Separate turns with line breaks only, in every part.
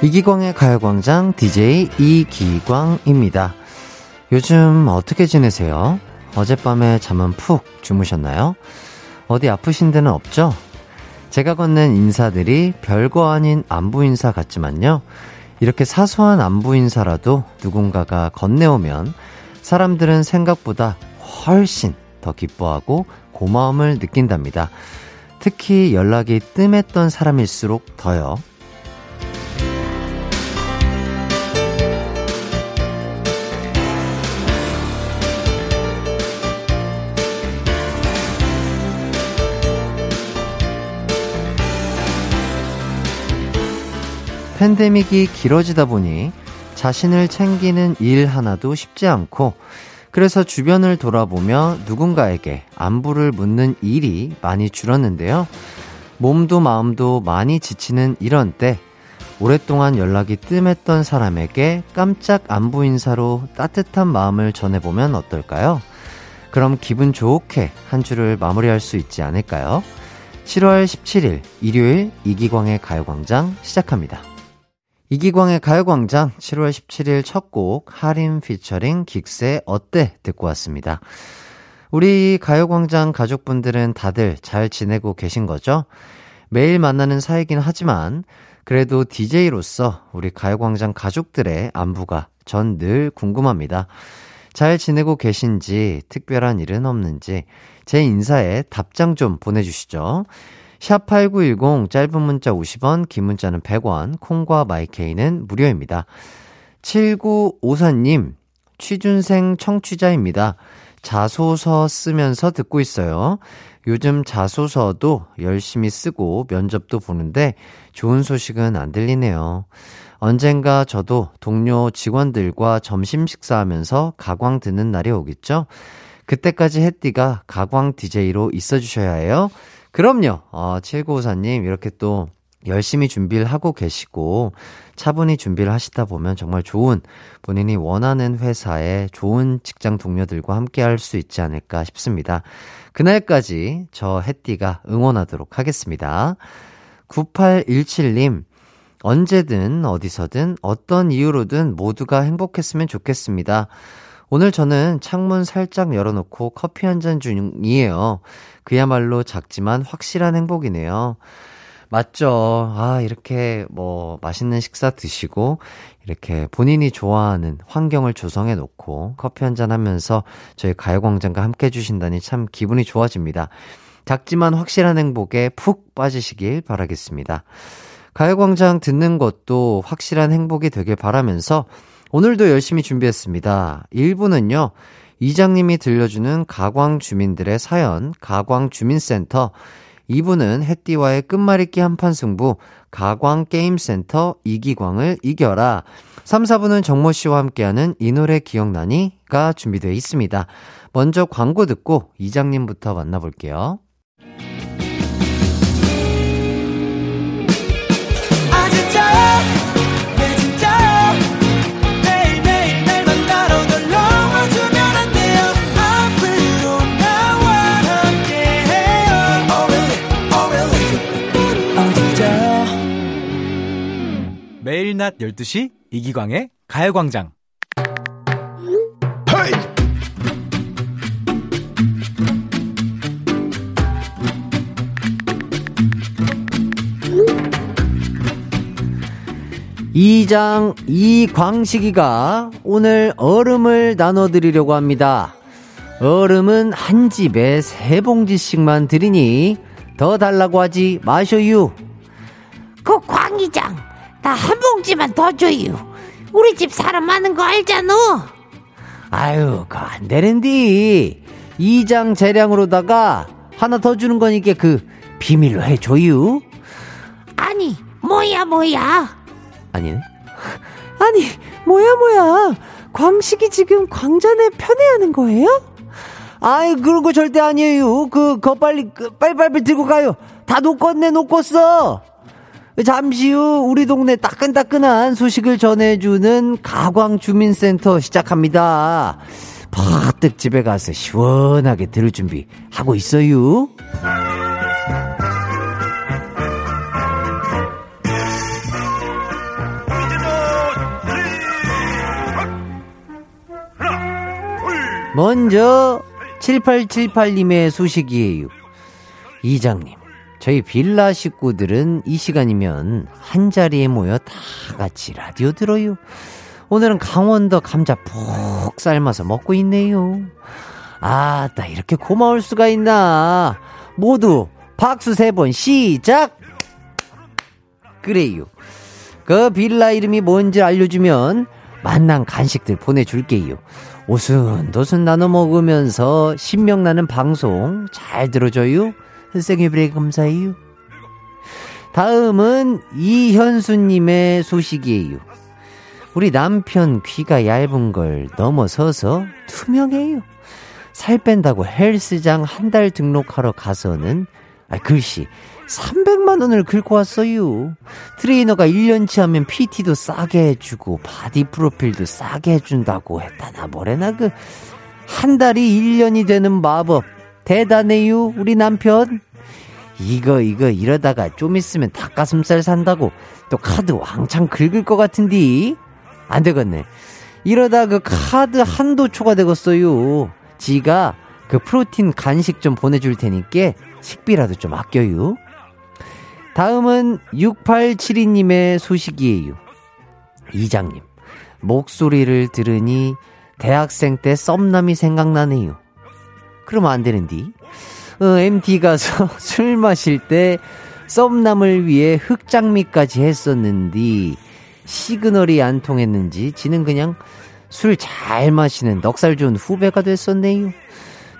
이기광의 가요광장 DJ 이기광입니다. 요즘 어떻게 지내세요? 어젯밤에 잠은 푹 주무셨나요? 어디 아프신 데는 없죠? 제가 건넨 인사들이 별거 아닌 안부 인사 같지만요. 이렇게 사소한 안부 인사라도 누군가가 건네오면 사람들은 생각보다 훨씬 더 기뻐하고 고마움을 느낀답니다. 특히 연락이 뜸했던 사람일수록 더요. 팬데믹이 길어지다 보니 자신을 챙기는 일 하나도 쉽지 않고 그래서 주변을 돌아보며 누군가에게 안부를 묻는 일이 많이 줄었는데요. 몸도 마음도 많이 지치는 이런 때 오랫동안 연락이 뜸했던 사람에게 깜짝 안부 인사로 따뜻한 마음을 전해보면 어떨까요? 그럼 기분 좋게 한 주를 마무리할 수 있지 않을까요? 7월 17일 일요일 이기광의 가요광장 시작합니다. 이기광의 가요광장 7월 17일 첫 곡 하림 피처링 긱스의 어때 듣고 왔습니다. 우리 가요광장 가족분들은 다들 잘 지내고 계신 거죠? 매일 만나는 사이긴 하지만 그래도 DJ로서 우리 가요광장 가족들의 안부가 전 늘 궁금합니다. 잘 지내고 계신지 특별한 일은 없는지 제 인사에 답장 좀 보내주시죠. 샵8910 짧은 문자 50원, 긴 문자는 100원, 콩과 마이케이는 무료입니다. 7954님, 취준생 청취자입니다. 자소서 쓰면서 듣고 있어요. 요즘 자소서도 열심히 쓰고 면접도 보는데 좋은 소식은 안 들리네요. 언젠가 저도 동료 직원들과 점심 식사하면서 가광 듣는 날이 오겠죠? 그때까지 햇띠가 가광 DJ로 있어 주셔야 해요. 그럼요. 어, 7954님, 이렇게 또 열심히 준비를 하고 계시고, 차분히 준비를 하시다 보면 정말 좋은, 본인이 원하는 회사에 좋은 직장 동료들과 함께 할 수 있지 않을까 싶습니다. 그날까지 저 햇띠가 응원하도록 하겠습니다. 9817님, 언제든 어디서든 어떤 이유로든 모두가 행복했으면 좋겠습니다. 오늘 저는 창문 살짝 열어놓고 커피 한 잔 중이에요. 그야말로 작지만 확실한 행복이네요. 맞죠. 아, 이렇게 뭐 맛있는 식사 드시고 이렇게 본인이 좋아하는 환경을 조성해 놓고 커피 한 잔 하면서 저희 가요광장과 함께 해주신다니 참 기분이 좋아집니다. 작지만 확실한 행복에 푹 빠지시길 바라겠습니다. 가요광장 듣는 것도 확실한 행복이 되길 바라면서 오늘도 열심히 준비했습니다. 1부는요, 이장님이 들려주는 가광 주민들의 사연, 가광 주민센터. 2부는 햇띠와의 끝말잇기 한판 승부, 가광 게임센터 이기광을 이겨라. 3, 4부는 정모 씨와 함께하는 이 노래 기억나니?가 준비되어 있습니다. 먼저 광고 듣고 이장님부터 만나볼게요.
낮 12시 이기광의 가요광장.
이장 이광식이가 오늘 얼음을 나눠드리려고 합니다. 얼음은 한 집에 세 봉지씩만 드리니 더 달라고 하지 마셔유.
그 광이장 나 한 봉지만 더 줘요. 우리 집 사람 많은 거 알잖아.
아유, 그 안 되는디. 이장 재량으로다가 하나 더 주는 거니까 그 비밀로 해줘요.
아니, 뭐야, 뭐야.
아니네.
아니, 뭐야, 뭐야. 광식이 지금 광전에 편애하는 거예요?
아이, 그런 거 절대 아니에요. 그, 거 빨리, 그, 빨리빨리 들고 가요. 다 놓겠네, 놓겠어. 잠시 후 우리 동네 따끈따끈한 소식을 전해주는 가광주민센터 시작합니다. 퍼뜩 집에 가서 시원하게 들을 준비 하고 있어요. 먼저 7878님의 소식이에요. 이장님, 저희 빌라 식구들은 이 시간이면 한 자리에 모여 다 같이 라디오 들어요. 오늘은 강원도 감자 푹 삶아서 먹고 있네요. 아, 나 이렇게 고마울 수가 있나. 모두 박수 세 번 시작! 그래요. 그 빌라 이름이 뭔지 알려주면 만난 간식들 보내줄게요. 오순도순 나눠 먹으면서 신명나는 방송 잘 들어줘요. 생일브레이크 감사해요. 다음은 이현수님의 소식이에요. 우리 남편 귀가 얇은 걸 넘어서서 투명해요. 살 뺀다고 헬스장 한 달 등록하러 가서는 아, 글씨 300만 원을 긁고 왔어요. 트레이너가 1년치 하면 PT도 싸게 해주고 바디 프로필도 싸게 해준다고 했다나 뭐래나 그 한 달이 1년이 되는 마법 대단해요 우리 남편. 이거 이거 이러다가 좀 있으면 닭가슴살 산다고 또 카드 왕창 긁을 것 같은디 안 되겠네. 이러다 그 카드 한도 초과되겠어요. 지가 그 프로틴 간식 좀 보내줄 테니까 식비라도 좀 아껴요. 다음은 6872님의 소식이에요. 이장님, 목소리를 들으니 대학생 때 썸남이 생각나네요. 그러면 안 되는디? 어, MT 가서 술 마실 때 썸남을 위해 흑장미까지 했었는디, 시그널이 안 통했는지 지는 그냥 술 잘 마시는 넉살 좋은 후배가 됐었네요.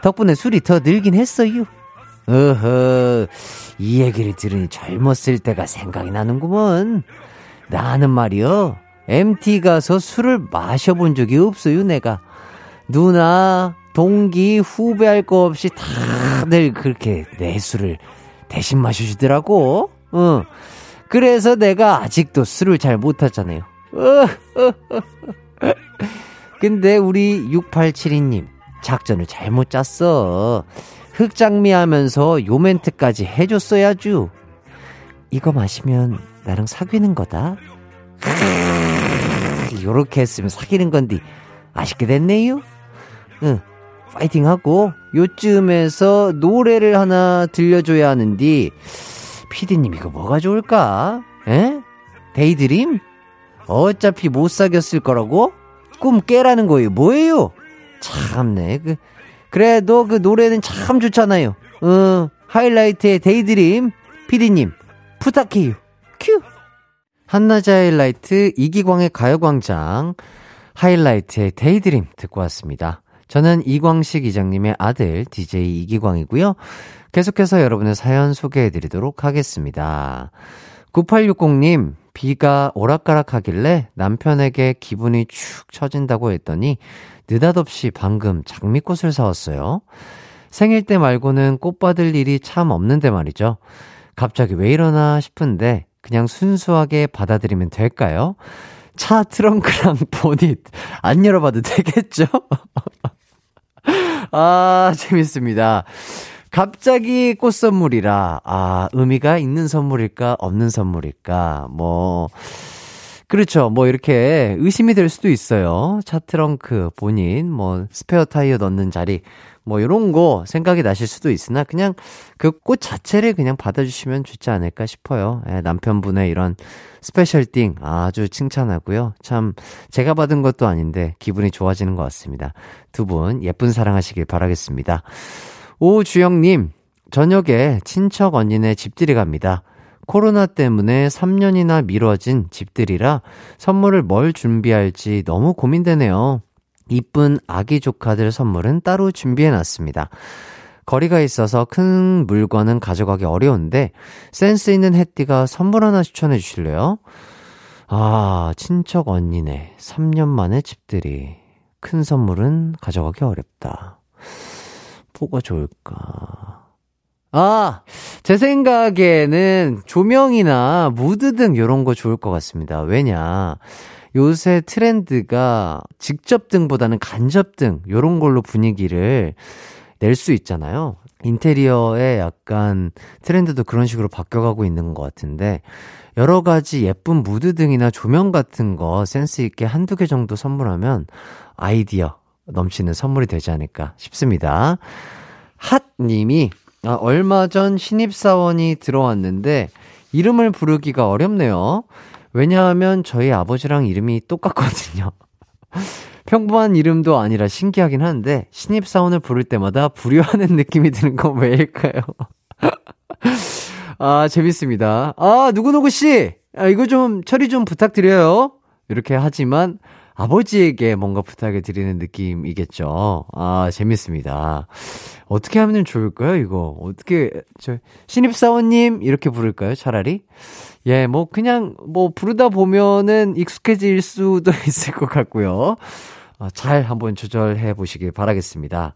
덕분에 술이 더 늘긴 했어요. 어허, 이 얘기를 들으니 젊었을 때가 생각이 나는구먼. 나는 말이요. MT 가서 술을 마셔본 적이 없어요, 내가. 누나, 동기, 후배 할 거 없이 다들 그렇게 내 술을 대신 마셔주더라고. 어. 그래서 내가 아직도 술을 잘못 타잖아요. 근데 우리 6872님, 작전을 잘못 짰어. 흑장미 하면서 요 멘트까지 해줬어야죠. 이거 마시면 나랑 사귀는 거다. 요렇게 했으면 사귀는 건디 아쉽게 됐네요. 응, 파이팅 하고 요쯤에서 노래를 하나 들려줘야 하는디 피디님 이거 뭐가 좋을까? 에? 데이드림? 어차피 못 사귀었을 거라고? 꿈 깨라는 거예요. 뭐예요? 참네. 그 그래도 그 노래는 참 좋잖아요. 어, 하이라이트의 Daydream, 피디님, 부탁해요. 큐! 한낮의 하이라이트, 이기광의 가요광장, 하이라이트의 Daydream 듣고 왔습니다. 저는 이광식 이장님의 아들, DJ 이기광이고요. 계속해서 여러분의 사연 소개해 드리도록 하겠습니다. 9860님, 비가 오락가락 하길래 남편에게 기분이 축 처진다고 했더니 느닷없이 방금 장미꽃을 사왔어요. 생일 때 말고는 꽃 받을 일이 참 없는데 말이죠. 갑자기 왜 이러나 싶은데 그냥 순수하게 받아들이면 될까요? 차 트렁크랑 보닛 안 열어봐도 되겠죠? 아, 재밌습니다. 갑자기 꽃 선물이라, 아, 의미가 있는 선물일까, 없는 선물일까, 뭐, 그렇죠. 뭐 이렇게 의심이 될 수도 있어요. 차 트렁크, 본인, 뭐 스페어 타이어 넣는 자리, 뭐 이런 거 생각이 나실 수도 있으나 그냥 그 꽃 자체를 그냥 받아주시면 좋지 않을까 싶어요. 예, 남편분의 이런 special thing 아주 칭찬하고요. 참 제가 받은 것도 아닌데 기분이 좋아지는 것 같습니다. 두 분 예쁜 사랑하시길 바라겠습니다. 오주영님, 저녁에 친척 언니네 집들이 갑니다. 코로나 때문에 3년이나 미뤄진 집들이라 선물을 뭘 준비할지 너무 고민되네요. 이쁜 아기 조카들 선물은 따로 준비해 놨습니다. 거리가 있어서 큰 물건은 가져가기 어려운데 센스 있는 햇띠가 선물 하나 추천해 주실래요? 아, 친척 언니네. 3년 만에 집들이. 큰 선물은 가져가기 어렵다. 뭐가 좋을까? 아, 제 생각에는 조명이나 무드등 이런 거 좋을 것 같습니다. 왜냐. 요새 트렌드가 직접 등보다는 간접 등, 요런 걸로 분위기를 낼 수 있잖아요. 인테리어에 약간 트렌드도 그런 식으로 바뀌어가고 있는 것 같은데, 여러 가지 예쁜 무드등이나 조명 같은 거 센스 있게 한두 개 정도 선물하면 아이디어, 넘치는 선물이 되지 않을까 싶습니다. 핫님이 아, 얼마 전 신입사원이 들어왔는데 이름을 부르기가 어렵네요. 왜냐하면 저희 아버지랑 이름이 똑같거든요. 평범한 이름도 아니라 신기하긴 한데 신입사원을 부를 때마다 불효하는 느낌이 드는 건 왜일까요? 아, 재밌습니다. 아, 누구누구 씨! 아, 이거 좀 처리 좀 부탁드려요. 이렇게 하지만 아버지에게 뭔가 부탁을 드리는 느낌이겠죠. 아, 재밌습니다. 어떻게 하면 좋을까요, 이거? 어떻게, 저, 신입사원님, 이렇게 부를까요, 차라리? 예, 뭐, 그냥, 뭐, 부르다 보면은 익숙해질 수도 있을 것 같고요. 아, 잘 한번 조절해 보시길 바라겠습니다.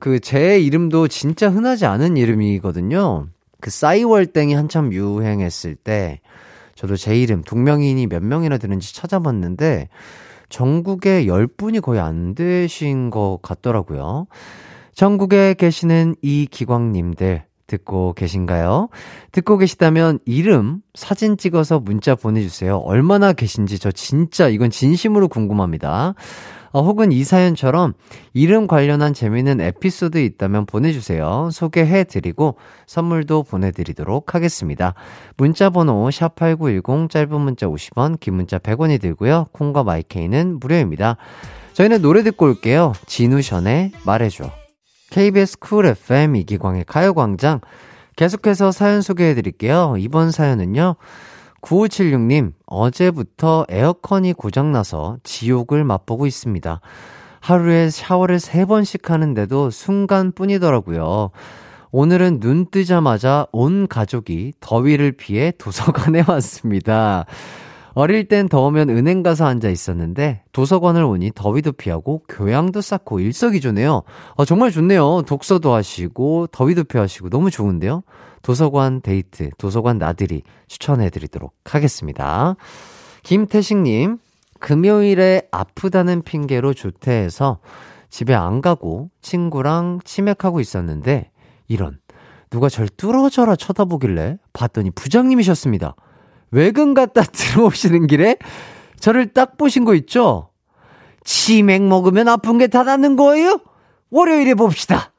그, 제 이름도 진짜 흔하지 않은 이름이거든요. 그, 싸이월땡이 한참 유행했을 때, 저도 제 이름, 동명이인이 몇 명이나 되는지 찾아봤는데, 전국에 10분이 거의 안 되신 것 같더라고요. 전국에 계시는 이 기광님들 듣고 계신가요? 듣고 계시다면 이름, 사진 찍어서 문자 보내주세요. 얼마나 계신지 저 진짜 이건 진심으로 궁금합니다. 어, 혹은 이 사연처럼 이름 관련한 재미있는 에피소드 있다면 보내주세요. 소개해드리고 선물도 보내드리도록 하겠습니다. 문자번호 샵8910 짧은 문자 50원, 긴 문자 100원이 들고요. 콩과 마이케이는 무료입니다. 저희는 노래 듣고 올게요. 지누션의 말해줘. KBS 쿨 FM 이기광의 가요광장 계속해서 사연 소개해 드릴게요. 이번 사연은요. 9576님, 어제부터 에어컨이 고장나서 지옥을 맛보고 있습니다. 하루에 샤워를 3번씩 하는데도 순간뿐이더라고요. 오늘은 눈 뜨자마자 온 가족이 더위를 피해 도서관에 왔습니다. 어릴 땐 더우면 은행 가서 앉아 있었는데 도서관을 오니 더위도 피하고 교양도 쌓고 일석이조네요. 어, 정말 좋네요. 독서도 하시고 더위도 피하시고 너무 좋은데요. 도서관 데이트, 도서관 나들이 추천해드리도록 하겠습니다. 김태식님, 금요일에 아프다는 핑계로 조퇴해서 집에 안 가고 친구랑 치맥하고 있었는데 이런 누가 절 뚫어져라 쳐다보길래 봤더니 부장님이셨습니다. 외근 갔다 들어오시는 길에 저를 딱 보신 거 있죠? 치맥 먹으면 아픈 게 다 낫는 거예요? 월요일에 봅시다.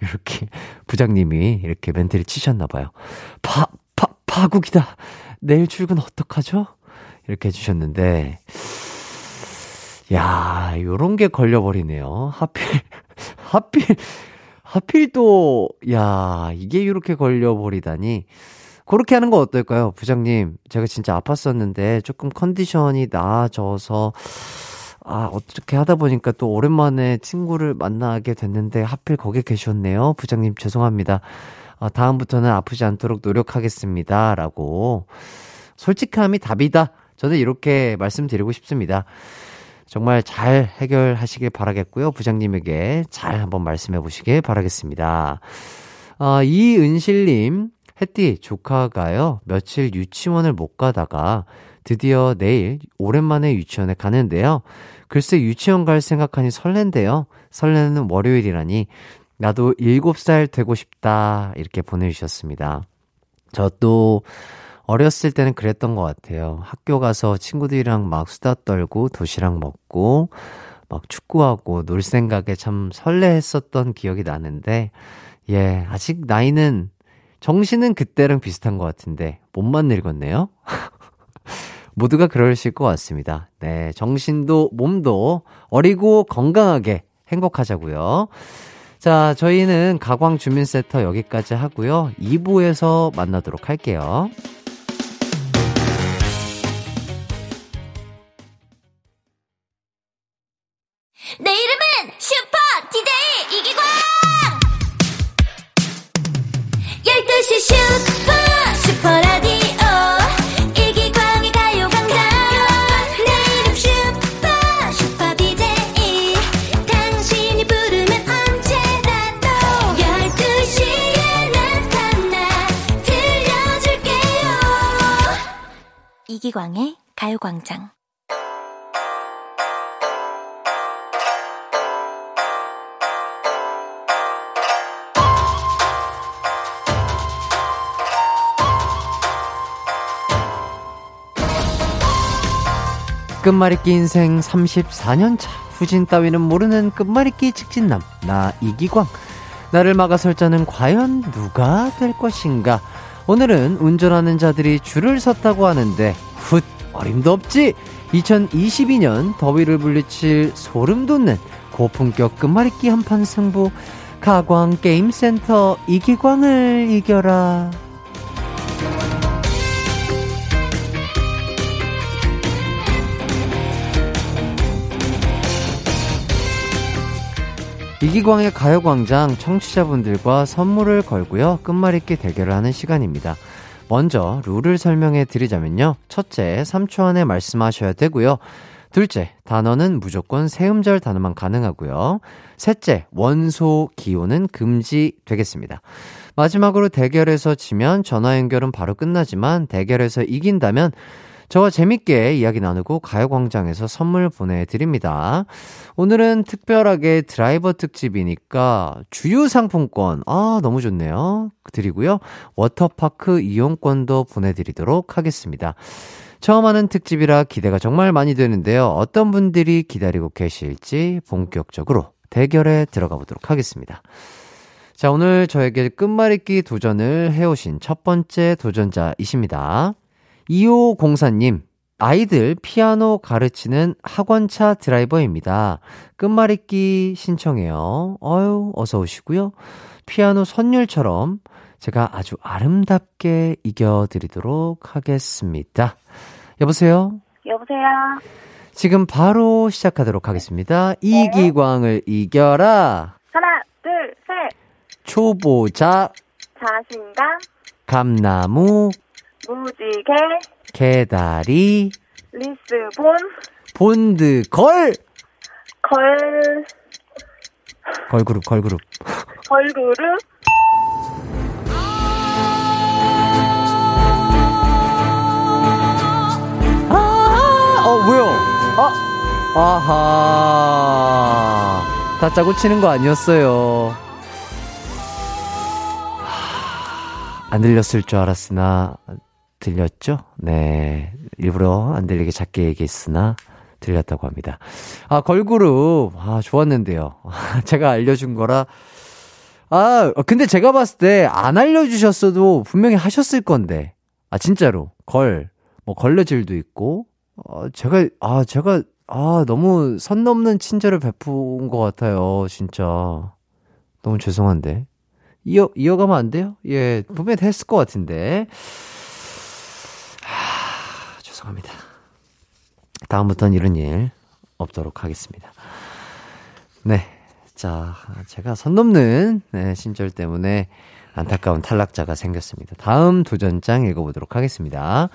이렇게 부장님이 이렇게 멘트를 치셨나 봐요. 파, 파, 파국이다. 내일 출근 어떡하죠? 이렇게 해주셨는데, 야, 요런 게 걸려버리네요. 하필, 하필, 하필 또, 야, 이게 이렇게 걸려버리다니. 그렇게 하는 거 어떨까요? 부장님, 제가 진짜 아팠었는데 조금 컨디션이 나아져서 아, 어떻게 하다 보니까 또 오랜만에 친구를 만나게 됐는데 하필 거기 계셨네요. 부장님 죄송합니다. 아, 다음부터는 아프지 않도록 노력하겠습니다. 라고. 솔직함이 답이다. 저는 이렇게 말씀드리고 싶습니다. 정말 잘 해결하시길 바라겠고요. 부장님에게 잘 한번 말씀해 보시길 바라겠습니다. 아, 이은실님, 햇띠 조카가요 며칠 유치원을 못 가다가 드디어 내일 오랜만에 유치원에 가는데요. 글쎄 유치원 갈 생각하니 설렌데요. 설레는 월요일이라니 나도 7살 되고 싶다 이렇게 보내주셨습니다. 저도 어렸을 때는 그랬던 것 같아요. 학교 가서 친구들이랑 막 수다 떨고 도시락 먹고 막 축구하고 놀 생각에 참 설레했었던 기억이 나는데 예 아직 나이는 정신은 그때랑 비슷한 것 같은데 몸만 늙었네요. 모두가 그러실 것 같습니다. 네, 정신도 몸도 어리고 건강하게 행복하자고요. 자, 저희는 가광 주민센터 여기까지 하고요. 2부에서 만나도록 할게요.
내 이름 슈퍼 슈퍼라디오 이기광의 가요광장. 내 이름 슈퍼 슈퍼 DJ 당신이 부르면 언제라도 12시에 나타나 들려줄게요. 이기광의 가요광장
끝말잇기 인생 34년 차 후진 따위는 모르는 끝말잇기 직진남, 나 이기광. 나를 막아설 자는 과연 누가 될 것인가? 오늘은 운전하는 자들이 줄을 섰다고 하는데, 훗, 어림도 없지! 2022년 더위를 물리칠 소름 돋는 고품격 끝말잇기 한판 승부, 가광 게임센터 이기광을 이겨라. 이기광의 가요광장 청취자분들과 선물을 걸고요. 끝말잇기 대결을 하는 시간입니다. 먼저 룰을 설명해 드리자면요. 첫째, 3초 안에 말씀하셔야 되고요. 둘째, 단어는 무조건 세음절 단어만 가능하고요. 셋째, 원소 기호는 금지 되겠습니다. 마지막으로 대결에서 지면 전화 연결은 바로 끝나지만 대결에서 이긴다면 저와 재밌게 이야기 나누고 가요광장에서 선물 보내드립니다. 오늘은 특별하게 드라이버 특집이니까 주유 상품권, 아, 너무 좋네요. 드리고요. 워터파크 이용권도 보내드리도록 하겠습니다. 처음 하는 특집이라 기대가 정말 많이 되는데요. 어떤 분들이 기다리고 계실지 본격적으로 대결에 들어가 보도록 하겠습니다. 자, 오늘 저에게 끝말잇기 도전을 해오신 첫 번째 도전자이십니다. 2504님, 아이들 피아노 가르치는 학원차 드라이버입니다. 끝말잇기 신청해요. 어유 어서 오시고요. 피아노 선율처럼 제가 아주 아름답게 이겨드리도록 하겠습니다. 여보세요?
여보세요.
지금 바로 시작하도록 하겠습니다. 이기광을 이겨라.
하나, 둘, 셋.
초보자,
자신감,
감나무,
무지개,
개다리,
리스본,
본드, 걸!
걸,
걸그룹, 걸그룹.
걸그룹,
아, 어, 뭐요? 아, 아하. 다 짜고 치는 거 아니었어요. 하, 안 들렸을 줄 알았으나, 들렸죠? 네. 일부러 안 들리게 작게 얘기했으나, 들렸다고 합니다. 아, 걸그룹. 아, 좋았는데요. 제가 알려준 거라. 아, 근데 제가 봤을 때 안 알려주셨어도 분명히 하셨을 건데. 아, 진짜로. 걸. 뭐, 걸레질도 있고. 어, 제가, 아, 제가, 아, 너무 선 넘는 친절을 베푼 것 같아요. 진짜. 너무 죄송한데. 이어, 이어가면 안 돼요? 예, 분명히 했을 것 같은데. 하, 죄송합니다. 다음부터는 이런 일 없도록 하겠습니다. 네. 자, 제가 선 넘는 네, 신절 때문에 안타까운 탈락자가 생겼습니다. 다음 도전장 읽어보도록 하겠습니다.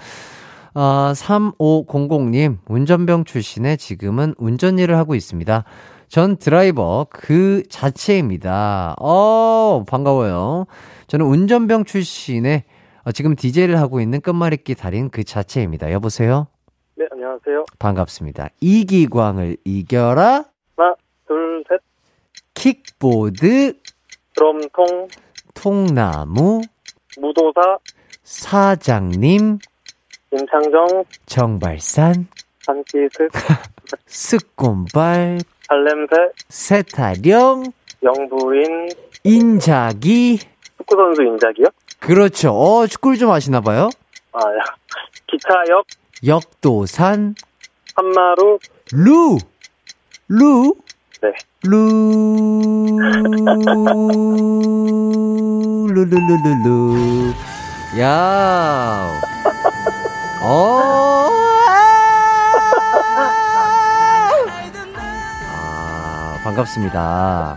아, 3500님, 운전병 출신에 지금은 운전 일을 하고 있습니다. 전 드라이버 그 자체입니다. 어, 반가워요. 저는 운전병 출신에 어, 지금 DJ를 하고 있는 끝말잇기 달인 그 자체입니다. 여보세요?
네, 안녕하세요.
반갑습니다. 이기광을 이겨라.
하나, 둘, 셋.
킥보드,
드럼통,
통나무,
무도사,
사장님,
임창정,
정발산,
한기스,
스콘발,
발냄새,
세타령,
영부인,
인자기.
축구선수 인자기요?
그렇죠. 어, 축구를 좀 아시나 봐요.
아, 야. 기차역,
역도산,
한마루,
루, 루,
네.
루, 루루루루루. 야, 어, 아, 반갑습니다.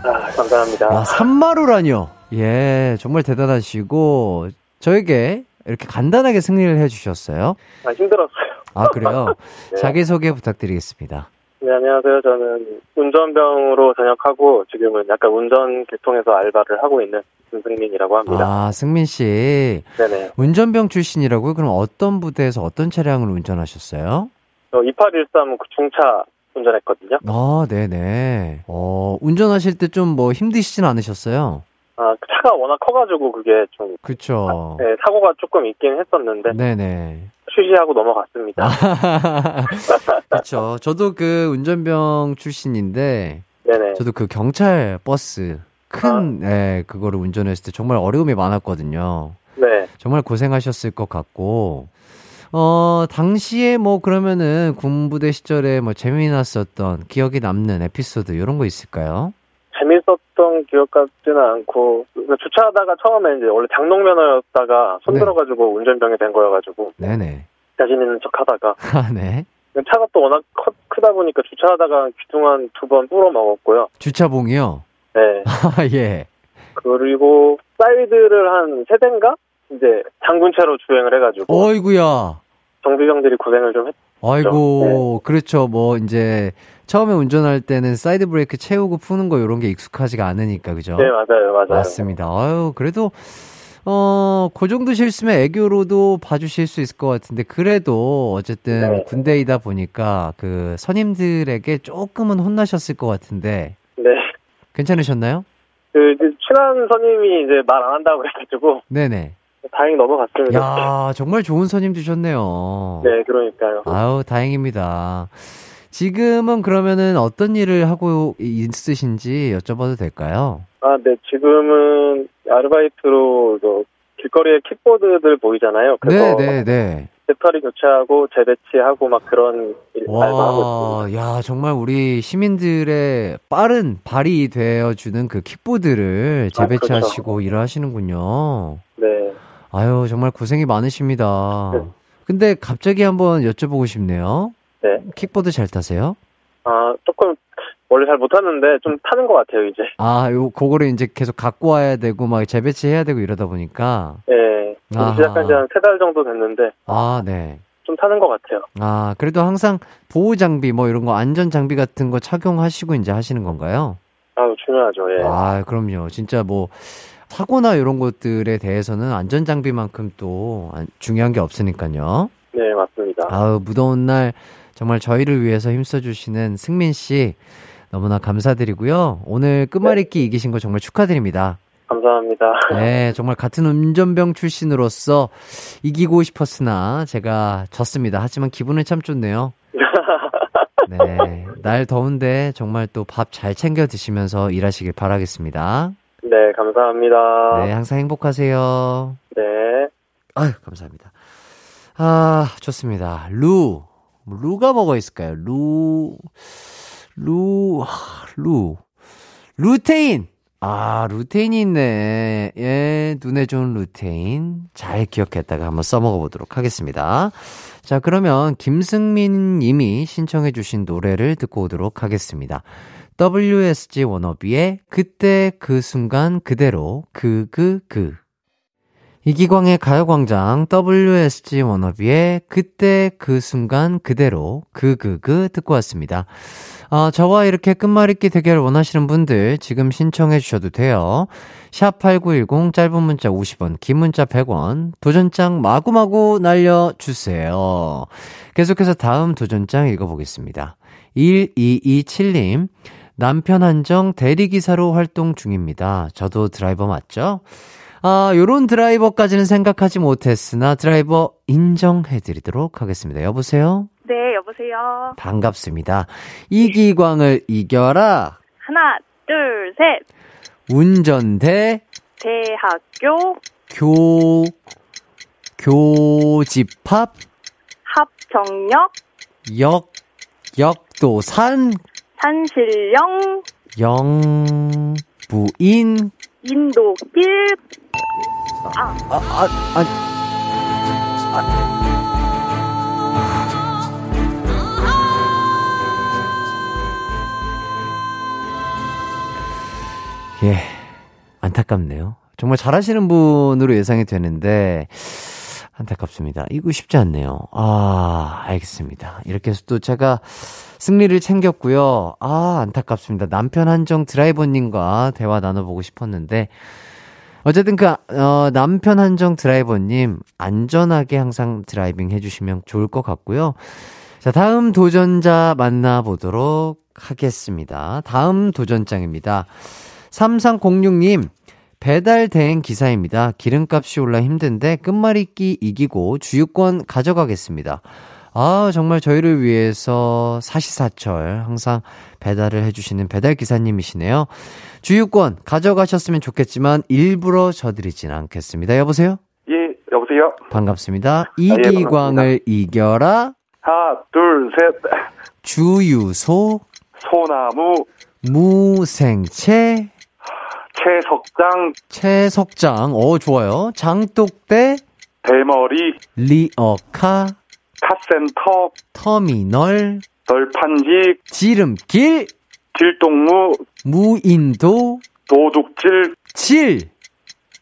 아, 감사합니다.
아, 산마루라뇨. 예, 정말 대단하시고, 저에게 이렇게 간단하게 승리를 해주셨어요.
아, 힘들었어요.
아, 그래요?
네.
자기 소개 부탁드리겠습니다.
네, 안녕하세요. 저는 운전병으로 전역하고 지금은 약간 운전 계통에서 알바를 하고 있는 김승민이라고 합니다.
아, 승민 씨.
네네.
운전병 출신이라고요? 그럼 어떤 부대에서 어떤 차량을 운전하셨어요?
저2813 중차 운전했거든요.
아, 네네. 어, 운전하실 때 좀 뭐 힘드시진 않으셨어요?
아, 그 차가 워낙 커가지고 그게 좀,
그쵸.
네, 사고가 조금 있긴 했었는데,
네네.
휴시하고 넘어갔습니다.
그렇죠. 저도 그 운전병 출신인데
네네.
저도 그 경찰 버스 큰 예, 그거를 운전했을 때 정말 어려움이 많았거든요.
네.
정말 고생하셨을 것 같고 어 당시에 뭐 그러면은 군부대 시절에 뭐 재미났었던 기억이 남는 에피소드 이런 거 있을까요?
재밌었던 기억 같지는 않고 그러니까 주차하다가 처음에 이제 원래 장롱면허였다가 손
네.
들어가지고 운전병이 된 거여가지고
네네.
자신 있는 척하다가
아, 네.
차가 또 워낙 커- 크다 보니까 주차하다가 귀퉁한 두 번 뿌러 먹었고요.
주차봉이요.
네.
아 예.
그리고 사이드를 한 세 대인가 이제 잠근 채로 주행을 해가지고
어이구야.
정비병들이 고생을 좀 했.
아이고, 그렇죠. 뭐, 이제, 처음에 운전할 때는 사이드 브레이크 채우고 푸는 거 이런 게 익숙하지가 않으니까, 그죠?
네 맞아요 맞아요.
맞습니다. 아유, 그래도, 어, 그 정도 실수면 애교로도 봐주실 수 있을 것 같은데, 그래도, 어쨌든,
네.
군대이다 보니까, 그, 선임들에게 조금은 혼나셨을 것 같은데,
네.
괜찮으셨나요?
그 친한 선임이 이제 말 안 한다고 해가지고
네네.
다행히 넘어갔습니다.
야 정말 좋은 선임 두셨네요.
네 그러니까요.
아유, 다행입니다. 지금은 그러면은 어떤 일을 하고 있으신지 여쭤봐도 될까요?
아, 네, 지금은 아르바이트로 저 길거리에 킥보드들 보이잖아요.
네, 네, 네.
배터리 교체하고 재배치하고 막 그런 일 알바하고 있습니다.
와, 야, 정말 우리 시민들의 빠른 발이 되어 주는 그 킥보드를
아,
재배치하시고 일을 하시는군요.
네.
아유, 정말 고생이 많으십니다.
네.
근데 갑자기 한번 여쭤보고 싶네요.
네.
킥보드 잘 타세요?
아, 조금 원래 잘 못하는데 좀 타는 것 같아요, 이제.
아, 요, 그거를 이제 계속 갖고 와야 되고, 막 재배치해야 되고 이러다 보니까.
네. 지금
아하.
시작한 지 한 세 달 정도 됐는데
아, 네.
좀 타는 것 같아요.
아, 그래도 항상 보호 장비 뭐 이런 거 안전 장비 같은 거 착용하시고 이제 하시는 건가요?
아, 중요하죠. 예.
아, 그럼요. 진짜 뭐 사고나 이런 것들에 대해서는 안전 장비만큼 또 안- 중요한 게 없으니까요.
네, 맞습니다.
아우, 무더운 날 정말 저희를 위해서 힘써 주시는 승민 씨 너무나 감사드리고요. 오늘 끝말잇기 이기신 거 정말 축하드립니다.
감사합니다.
네, 정말 같은 운전병 출신으로서 이기고 싶었으나 제가 졌습니다. 하지만 기분은 참 좋네요. 네, 날 더운데 정말 또 밥 잘 챙겨 드시면서 일하시길 바라겠습니다.
네, 감사합니다.
네, 항상 행복하세요.
네.
아유, 감사합니다. 아, 좋습니다. 루. 루가 뭐가 있을까요? 루, 루, 아, 루. 루테인! 아, 루테인이 있네. 예, 눈에 좋은 루테인. 잘 기억했다가 한번 써먹어 보도록 하겠습니다. 자, 그러면 김승민 님이 신청해주신 노래를 듣고 오도록 하겠습니다. WSG 워너비의 그때 그 순간 그대로 그 그 그. 이기광의 가요광장 WSG 워너비의 그때 그 순간 그대로 그 그 그 듣고 왔습니다. 아, 저와 이렇게 끝말잇기 대결 원하시는 분들 지금 신청해 주셔도 돼요. 샵 8910 짧은 문자 50원, 긴 문자 100원, 도전장 마구마구 날려주세요. 계속해서 다음 도전장 읽어보겠습니다. 1227님, 남편 한정 대리기사로 활동 중입니다. 저도 드라이버 맞죠? 아, 요런 드라이버까지는 생각하지 못했으나 드라이버 인정해드리도록 하겠습니다. 여보세요?
네, 여보세요.
반갑습니다. 이기광을 이겨라.
하나, 둘, 셋.
운전대
대학교
교 교집합
합정역
역 역도산
산신령
영부인.
인도길.
아, 아, 아, 예, 안타깝네요. 정말 잘하시는 분으로 예상이 되는데, 안타깝습니다. 이거 쉽지 않네요. 아, 알겠습니다. 이렇게 해서 또 제가 승리를 챙겼고요. 아, 안타깝습니다. 남편 한정 드라이버님과 대화 나눠보고 싶었는데, 어쨌든 그, 어, 남편 한정 드라이버님, 안전하게 항상 driving 해주시면 좋을 것 같고요. 자, 다음 도전자 만나보도록 하겠습니다. 다음 도전장입니다. 3306님, 배달 대행 기사입니다. 기름값이 올라 힘든데 끝말잇기 이기고 주유권 가져가겠습니다. 아, 정말 저희를 위해서 사시사철 항상 배달을 해주시는 배달 기사님이시네요. 주유권 가져가셨으면 좋겠지만 일부러 져드리진 않겠습니다. 여보세요?
예, 여보세요?
반갑습니다.
예,
이기광을 이겨라.
하나, 둘, 셋.
주유소
소나무,
무생채
채석장,
채석장. 어, 좋아요. 장독대
대머리,
리어카.
카센터,
터미널.
널판직,
지름길.
길동무,
무인도.
도둑질,
질.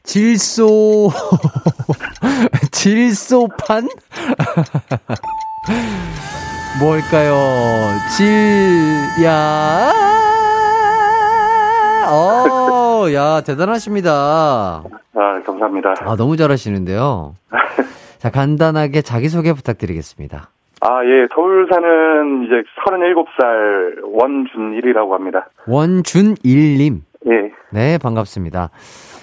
질소. 질소판? 뭘까요? 질 야 어, 야 대단하십니다.
아, 감사합니다.
아 너무 잘하시는데요. 자 간단하게 자기 소개 부탁드리겠습니다.
아, 예, 서울 사는 이제 37살 원준일이라고 합니다.
원준일님.
예.
네 반갑습니다.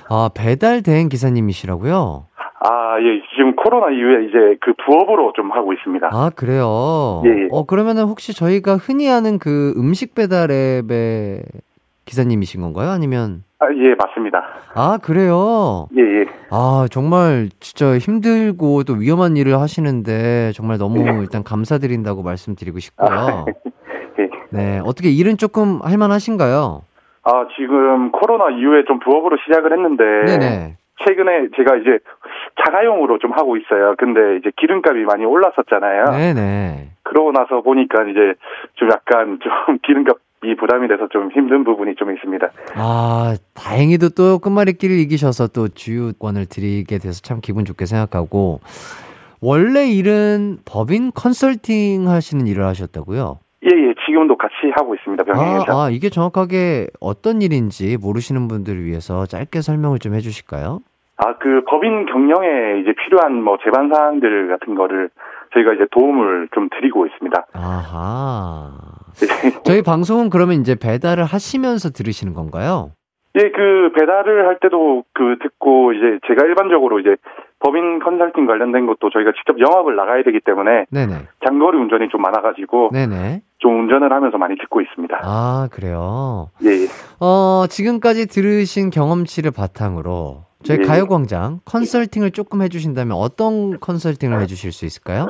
아 배달 대행 기사님이시라고요?
아, 예, 지금 코로나 이후에 이제 그 부업으로 좀 하고 있습니다.
아, 그래요?
예, 예.
어, 그러면은 혹시 저희가 흔히 아는 그 음식 배달 앱의 기사님이신 건가요? 아니면?
아, 예, 맞습니다.
아, 그래요?
예, 예.
아, 정말 진짜 힘들고 또 위험한 일을 하시는데 정말 너무
예.
일단 감사드린다고 말씀드리고 싶고요.
예.
네, 어떻게 일은 조금 할만하신가요?
아, 지금 코로나 이후에 좀 부업으로 시작을 했는데.
네네.
최근에 제가 이제 자가용으로 좀 하고 있어요. 근데 이제 기름값이 많이 올랐었잖아요.
네네.
그러고 나서 보니까 이제 좀 약간 좀 기름값 이 부담이 돼서 좀 힘든 부분이 좀 있습니다.
아, 다행히도 또 끝말잇기를 이기셔서 또 주유권을 드리게 돼서 참 기분 좋게 생각하고, 원래 일은 법인 컨설팅 하시는 일을 하셨다고요?
예, 예, 지금도 같이 하고 있습니다, 병행해서.
아, 아, 이게 정확하게 어떤 일인지 모르시는 분들을 위해서 짧게 설명을 좀 해주실까요?
아, 그 법인 경영에 이제 필요한 뭐 제반 사항들 같은 거를 저희가 이제 도움을 좀 드리고 있습니다.
아하. 저희 방송은 그러면 이제 배달을 하시면서 들으시는 건가요?
예, 그 배달을 할 때도 그 듣고 이제 제가 일반적으로 이제 법인 컨설팅 관련된 것도 저희가 직접 영업을 나가야 되기 때문에
네네.
장거리 운전이 좀 많아가지고
네네.
좀 운전을 하면서 많이 듣고 있습니다.
아, 그래요.
예, 예.
어, 지금까지 들으신 경험치를 바탕으로 저희
네.
가요광장 컨설팅을 조금 해주신다면 어떤 컨설팅을 해주실 수 있을까요?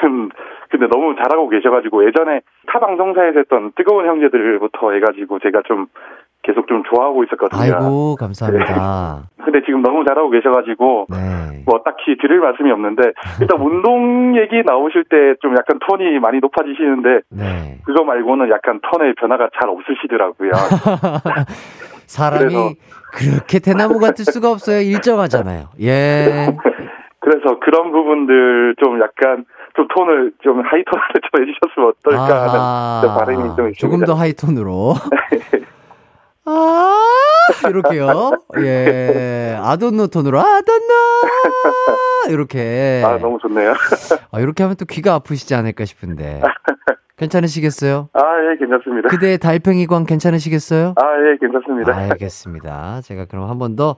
지금 근데 너무 잘하고 계셔가지고 예전에 타 방송사에서 했던 뜨거운 형제들부터 해가지고 제가 좀 계속 좀 좋아하고 있었거든요.
아이고, 감사합니다.
근데 지금 너무 잘하고 계셔가지고
네.
뭐 딱히 드릴 말씀이 없는데 일단 운동 얘기 나오실 때 좀 약간 톤이 많이 높아지시는데
네.
그거 말고는 약간 톤의 변화가 잘 없으시더라고요.
사람이 그렇게 대나무 같을 수가 없어요. 일정하잖아요. 예.
그래서 그런 부분들 좀 약간 좀 톤을 좀 하이톤으로 좀 해주셨으면 어떨까 하는 좀 바람이 좀 있습니다.
조금 더 하이톤으로. 아, 이렇게요. 예. 아돈노 톤으로, 아돈노! 이렇게.
아 너무 좋네요.
아, 이렇게 하면 또 귀가 아프시지 않을까 싶은데. 괜찮으시겠어요?
아 예 괜찮습니다.
그대의 달팽이광 괜찮으시겠어요?
아 예 괜찮습니다.
알겠습니다. 제가 그럼 한 번 더,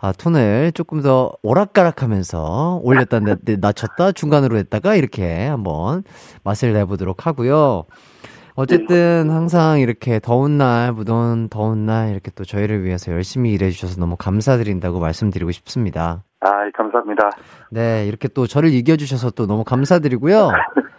아, 톤을 조금 더 오락가락 하면서 올렸다, 내- 내- 낮췄다, 중간으로 했다가 이렇게 한번 맛을 내보도록 하고요. 어쨌든 항상 이렇게 더운 날, 무더운 더운 날 이렇게 또 저희를 위해서 열심히 일해주셔서 너무 감사드린다고 말씀드리고 싶습니다.
아 감사합니다.
네, 이렇게 또 저를 이겨주셔서 또 너무 감사드리고요.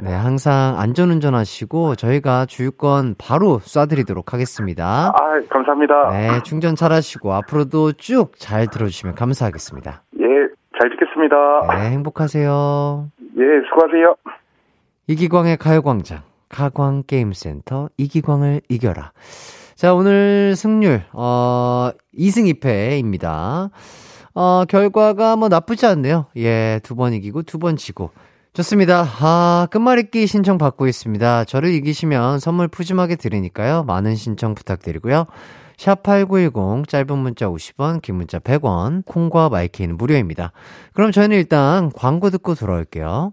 네, 항상 안전운전 하시고 저희가 주유권 바로 쏴드리도록 하겠습니다.
아 감사합니다.
네, 충전 잘 하시고 앞으로도 쭉 잘 들어주시면 감사하겠습니다.
예 잘 듣겠습니다.
네, 행복하세요.
예 수고하세요.
이기광의 가요광장, 가광게임센터, 이기광을 이겨라. 자, 오늘 승률, 어, 2승 2패입니다. 어, 결과가 뭐 나쁘지 않네요. 예, 두 번 이기고 두 번 지고. 좋습니다. 아, 끝말잇기 신청 받고 있습니다. 저를 이기시면 선물 푸짐하게 드리니까요. 많은 신청 부탁드리고요. 샵8910 짧은 문자 50원, 긴 문자 100원, 콩과 마이케이는 무료입니다. 그럼 저희는 일단 광고 듣고 돌아올게요.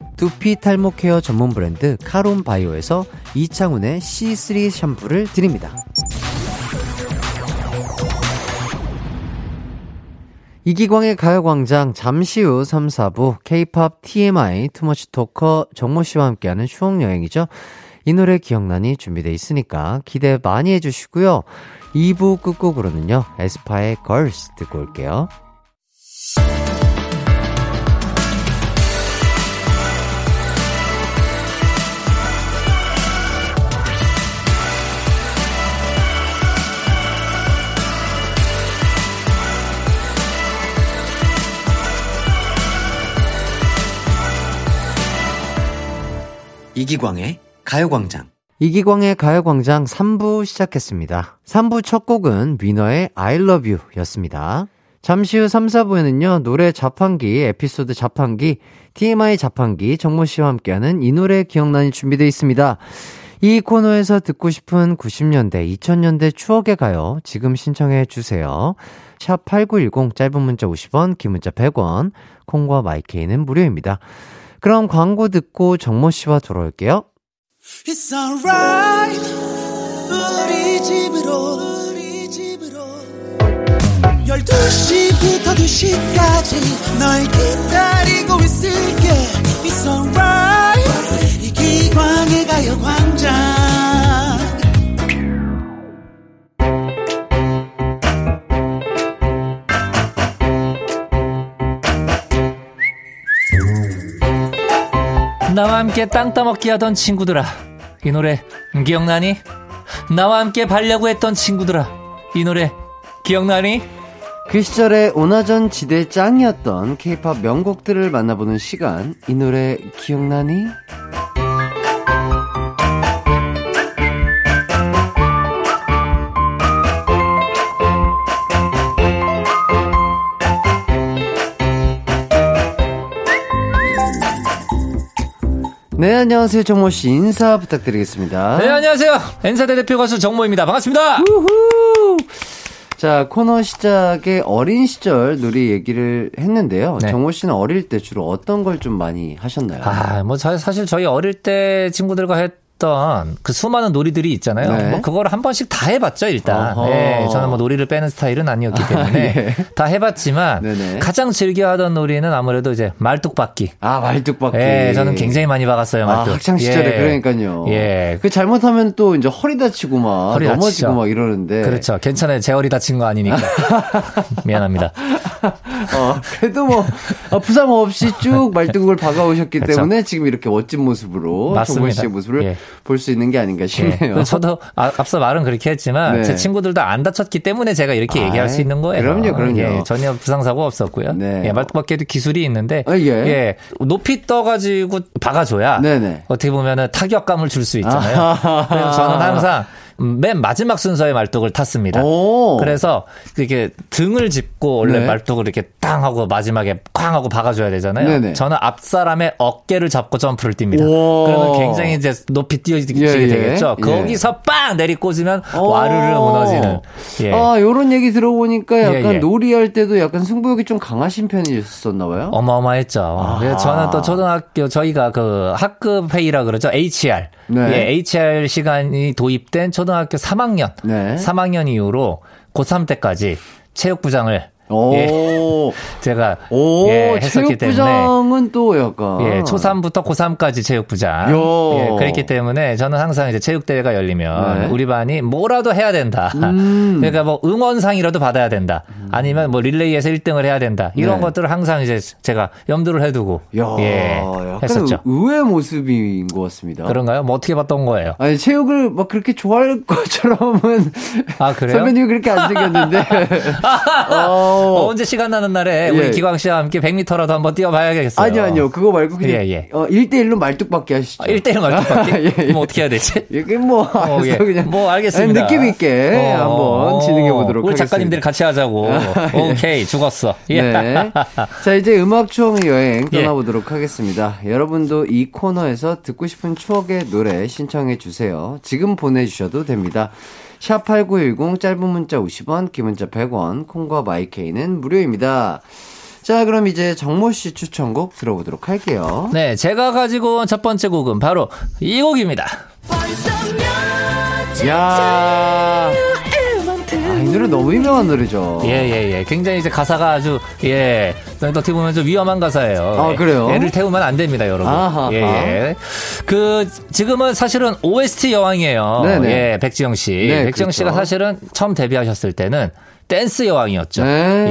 두피 탈모 케어 전문 브랜드 카론 바이오에서 이창훈의 C3 샴푸를 드립니다. 이기광의 가요광장 잠시 후 3, 4부 K-팝 TMI 투머치 토커 정모 씨와 함께하는 추억 여행이죠. 이 노래 기억나니 준비돼 있으니까 기대 많이 해주시고요. 2부 끝곡으로는요 에스파의 Girls 듣고 올게요. 이기광의 가요광장. 이기광의 가요광장 3부 시작했습니다. 3부 첫 곡은 위너의 I love you 였습니다. 잠시 후 3, 4부에는요, 노래 자판기, 에피소드 자판기, TMI 자판기, 정모 씨와 함께하는 이 노래 기억나니 준비되어 있습니다. 이 코너에서 듣고 싶은 90년대, 2000년대 추억의 가요 지금 신청해 주세요. 샵 8910 짧은 문자 50원, 긴 문자 100원, 콩과 마이케이는 무료입니다. 그럼 광고 듣고 정모 씨와 돌아올게요.
함께 땅 따먹기 하던 친구들아 이 노래 기억나니? 나와 함께 발려고 했던 친구들아 이 노래 기억나니?
그 시절에 오나전 지대 짱이었던 케이팝 명곡들을 만나보는 시간. 이 노래 기억나니? 네, 안녕하세요. 정모 씨 인사 부탁드리겠습니다.
네 안녕하세요 엔사대 대표 가수 정모입니다 반갑습니다
우후! 자, 코너 시작에 어린 시절 놀이 얘기를 했는데요.
네.
정모 씨는 어릴 때 주로 어떤 걸 좀 많이 하셨나요?
아 뭐 사실 저희 어릴 때 친구들과 했 던 그 수많은 놀이들이 있잖아요
네.
뭐 그거를 한 번씩 다 해봤죠 일단. 네, 저는 뭐 놀이를 빼는 스타일은 아니었기 때문에
예.
다 해봤지만
네네.
가장 즐겨 하던 놀이는 아무래도 이제 말뚝박기
아, 말뚝박기.
예, 저는 굉장히 많이 박았어요,
아,
말뚝.
학창 시절에
예.
그러니까요.
예.
그 잘못하면 또 이제 허리 다치고 막
허리
넘어지고
다치죠.
막 이러는데.
그렇죠. 괜찮아요. 제 허리 다친 거 아니니까. 미안합니다.
어, 그래도 뭐 어, 부상 없이 쭉 말뚝을 박아오셨기
그렇죠.
때문에 지금 이렇게 멋진 모습으로
맞습니다.
씨의 모습을
예.
볼 수 있는 게 아닌가
예.
싶네요.
저도 아, 앞서 말은 그렇게 했지만
네.
제 친구들도 안 다쳤기 때문에 제가 이렇게 얘기할 수
아이,
있는 거예요.
그럼요, 그럼요.
예, 전혀 부상 사고 없었고요.
네.
예, 말뚝박기에도 기술이 있는데
아, 예.
높이 떠가지고 박아줘야
네네.
어떻게 보면은 타격감을 줄 수 있잖아요. 그래서 저는 항상 맨 마지막 순서의 말뚝을 탔습니다.
오.
그래서 이렇게 등을 짚고 원래
네.
말뚝을 이렇게 땅 하고 마지막에 쾅 하고 박아줘야 되잖아요.
네네.
저는 앞 사람의 어깨를 잡고 점프를 뜁니다.
오.
그러면 굉장히 이제 높이 뛰어지게
예, 예.
되겠죠.
예.
거기서 빵 내리 꽂으면
오.
와르르 무너지는. 예.
아, 요런 얘기 들어보니까 약간
예, 예.
놀이할 때도 약간 승부욕이 좀 강하신 편이셨나 봐요?
어마어마했죠. 그래서 저는 또 초등학교 저희가 그 학급 회의라 그러죠. HR.
네.
예, HR 시간이 도입된 초등 학교 3학년.
네.
3학년 이후로 고3 때까지 체육부장을
오.
예, 제가
오,
예, 했었기 때문에
체육부장은 또 약간.
예, 초3부터 고3까지 체육부장.
요.
예, 그랬기 때문에 저는 항상 이제 체육대회가 열리면
네.
우리 반이 뭐라도 해야 된다.
음.
그러니까 뭐 응원상이라도 받아야 된다. 아니면 뭐 릴레이에서 1등을 해야 된다. 이런
네.
것들을 항상 이제 제가 염두를 해 두고
야,
예, 했었죠.
의외의 모습인 것 같습니다.
그런가요? 뭐 어떻게 봤던 거예요?
아니, 체육을 막 그렇게 좋아할 것처럼은.
아, 그래요?
선배님이 그렇게 안 생겼는데.
어, 언제 시간 나는 날에
예.
우리 기광 씨와 함께 100m라도 한번 뛰어봐야겠어요.
아니요, 아니요. 그거 말고 그냥.
예, 예.
어, 1대1로 말뚝박기 하시죠.
아, 1대1 말뚝박기?
예, 예.
그럼 어떻게 해야 되지?
이게 뭐,
어, 예.
그냥.
뭐 알겠습니다.
느낌 있게 한번 진행해 보도록
우리
하겠습니다.
작가님들이 같이 하자고. 오케이, 죽었어. 예.
네. 자, 이제 음악 추억 여행
예.
떠나보도록 하겠습니다. 여러분도 이 코너에서 듣고 싶은 추억의 노래 신청해 주세요. 지금 보내주셔도 됩니다. 샵8910 짧은 문자 50원, 긴 문자 100원, 콩과 마이케이는 무료입니다. 자, 그럼 이제 정모 씨 추천곡 들어보도록 할게요.
네, 제가 가지고 온 첫 번째 곡은 바로 이 곡입니다.
야 아, 이 노래 너무 유명한 노래죠.
예, 예, 예. 굉장히 이제 가사가 아주, 예. 어떻게 보면 좀 위험한 가사예요.
아, 그래요?
애를 태우면 안 됩니다, 여러분.
아하.
예, 예. 그, 지금은 사실은 OST 여왕이에요.
네네.
예, 백지영 씨.
네,
백지영
그렇죠.
씨가 사실은 처음 데뷔하셨을 때는 댄스 여왕이었죠.
네.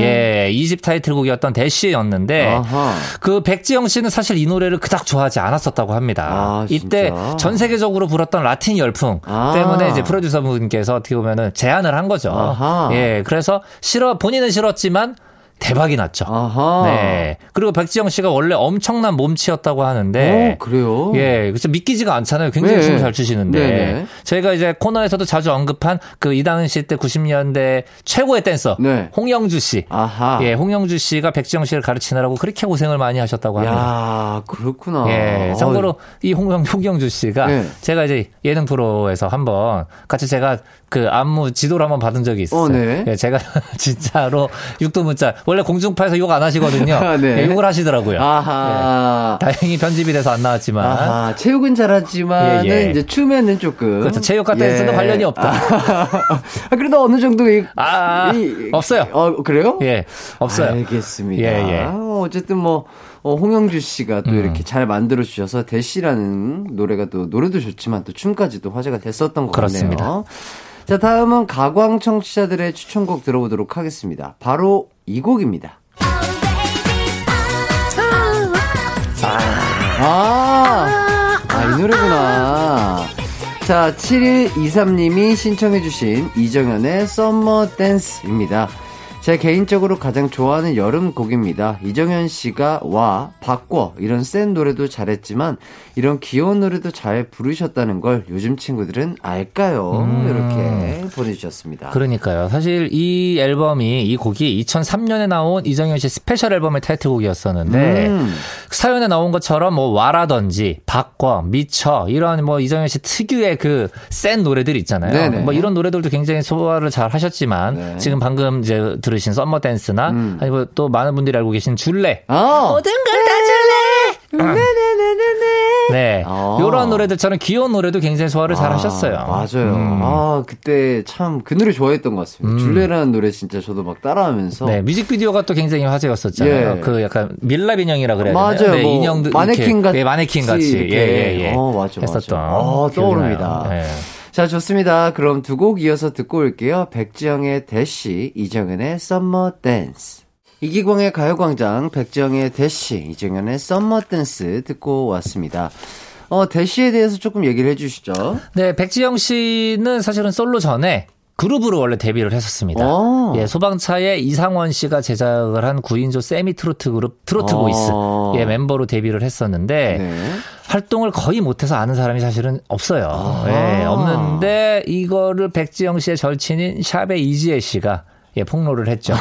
예, 이집 타이틀곡이었던 대쉬였는데
아하.
그 백지영 씨는 사실 이 노래를 그닥 좋아하지 않았었다고 합니다.
아,
이때? 전 세계적으로 불었던 라틴 열풍
아.
때문에 이제 프로듀서 분께서 어떻게 보면은 제안을 한 거죠.
아하.
예, 그래서 싫어 본인은 싫었지만 대박이 났죠.
아하.
네. 그리고 백지영 씨가 원래 엄청난 몸치였다고 하는데.
오, 그래요?
예, 그래서 믿기지가 않잖아요. 굉장히
네.
춤을 잘 추시는데.
네네.
저희가 이제 코너에서도 자주 언급한 그 이 당시 때 90년대 최고의 댄서.
네.
홍영주 씨.
아하.
예, 홍영주 씨가 백지영 씨를 가르치느라고 그렇게 고생을 많이 하셨다고 합니다.
야, 그렇구나.
예, 참고로 이 홍영, 홍영주 씨가
네.
제가 이제 예능 프로에서 한번 같이 제가 그 안무 지도를 한번 받은 적이 있어요.
어, 네.
예, 제가 진짜로 육도 문자 원래 공중파에서 욕 안 하시거든요.
아, 네.
예, 욕을 하시더라고요.
아하.
예, 다행히 편집이 돼서 안 나왔지만
아하, 체육은 잘하지만
예, 예.
이제 춤에는 조금
그렇죠. 체육과 댄스는 관련이 없다.
아, 그래도 어느 정도 이,
아,
이-
없어요.
어, 그래요?
예, 없어요.
알겠습니다.
예, 예.
어, 어쨌든 뭐 어, 홍영주 씨가 또
음.
이렇게 잘 만들어 주셔서 대시라는 노래가 또 노래도 좋지만 또 춤까지도 화제가 됐었던 것
그렇습니다.
같네요. 자, 다음은 가광 청취자들의 추천곡 들어보도록 하겠습니다. 바로 이 곡입니다. 아, 아, 이 노래구나. 자, 7123님이 신청해주신 이정현의 썸머 댄스입니다. 제 개인적으로 가장 좋아하는 여름 곡입니다. 이정현 씨가 와, 바꿔 이런 센 노래도 잘했지만 이런 귀여운 노래도 잘 부르셨다는 걸 요즘 친구들은 알까요? 이렇게 보내주셨습니다.
그러니까요. 사실 이 앨범이 이 곡이 2003년에 나온 이정현 씨 스페셜 앨범의 타이틀곡이었었는데
음.
사연에 나온 것처럼 뭐 와라든지 바꿔 미쳐 이런 뭐 이정현 씨 특유의 그 센 노래들 있잖아요.
네네.
뭐 이런 노래들도 굉장히 소화를 잘 하셨지만
네.
지금 방금 이제 들으 신 Summer Dance나
음.
아니면 또 많은 분들이 알고 계신 줄래
아,
모든 걸 다 줄래.
네
아.
이런 노래들처럼 귀여운 노래도 굉장히 소화를 잘 하셨어요.
아, 맞아요.
음.
아, 그때 참 그 노래 좋아했던 것 같습니다.
음.
줄래라는 노래 진짜 저도 막 따라하면서.
네, 뮤직비디오가 또 굉장히 화제였었잖아요.
예.
그 약간 밀랍 인형이라 그래야 되나요?
맞아요.
네,
뭐
인형도
마네킹
이렇게,
같이
예, 마네킹 같이. 예, 예, 예.
어, 맞아, 맞아.
했었던.
어,
기억이
떠오릅니다.
예.
자, 좋습니다. 그럼 두 곡 이어서 듣고 올게요. 백지영의 대시, 이정현의 Summer Dance. 이기광의 가요광장, 백지영의 대시, 이정현의 Summer Dance 듣고 왔습니다. 어, 대시에 대해서 조금 얘기를 해주시죠.
네, 백지영 씨는 사실은 솔로 전에 그룹으로 원래 데뷔를 했었습니다.
어.
예, 소방차의 이상원 씨가 제작을 한 9인조 세미 트로트 그룹 트로트
어.
보이스 예, 멤버로 데뷔를 했었는데
네.
활동을 거의 못해서 아는 사람이 사실은 없어요.
아.
예, 없는데 이거를 백지영 씨의 절친인 샵의 이지혜 씨가 예, 폭로를 했죠.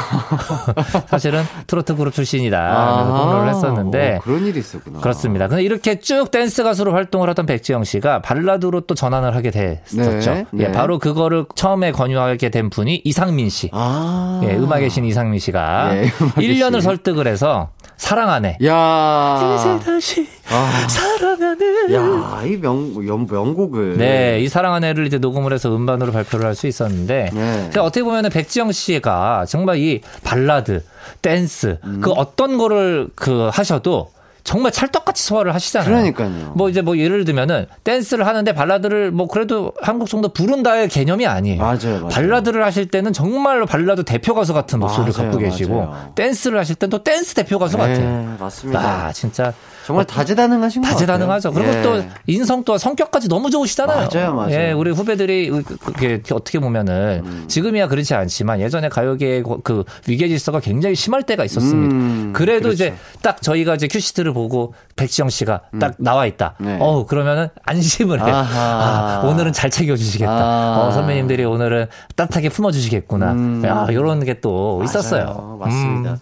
사실은 트로트 그룹 출신이다. 그래서 폭로를 했었는데
어, 그런 일이 있었구나.
그렇습니다. 근데 이렇게 쭉 댄스 가수로 활동을 하던 백지영 씨가 발라드로 또 전환을 하게 됐었죠.
네,
예,
네.
바로 그거를 처음에 권유하게 된 분이 이상민 씨.
아.
예, 음악의 신 이상민 씨가
예, 음악의
1년을
신.
설득을 해서 사랑 안 해.
야.
다시
아.
사랑 안 해.
야, 이 명, 명, 명곡을.
네, 이 사랑 안 해를 이제 녹음을 해서 음반으로 발표를 할 수 있었는데,
네.
어떻게 보면은 백지영 씨가 정말 이 발라드, 댄스,
음.
그 어떤 거를 그 하셔도 정말 찰떡같이 소화를 하시잖아요.
그러니까요.
뭐 이제 뭐 예를 들면은 댄스를 하는데 발라드를 뭐 그래도 한곡 정도 부른다의 개념이 아니에요.
맞아요, 맞아요.
발라드를 하실 때는 정말로 발라드 대표 가수 같은 목소리를
맞아요,
갖고 계시고. 댄스를 하실 땐 또 댄스 대표 가수
네,
같아요.
맞습니다.
아, 진짜
정말 다재다능하신 것 같아요.
다재다능하죠. 그리고
예.
또 인성도 성격까지 너무 좋으시잖아요.
맞아요, 맞아요.
예, 우리 후배들이 그- 그게 어떻게 보면은
음.
지금이야 그렇지 않지만 예전에 가요계의 그 위계 질서가 굉장히 심할 때가 있었습니다.
음,
그래도
그렇죠.
이제 딱 저희가 이제 큐시트를 보고 백지영 씨가 딱 나와 있다.
네.
어 그러면은 안심을.
아하.
아, 오늘은 잘 챙겨주시겠다.
아.
어, 선배님들이 오늘은 따뜻하게 품어주시겠구나.
음.
야, 이런 게 또 있었어요.
맞아요. 맞습니다.
음.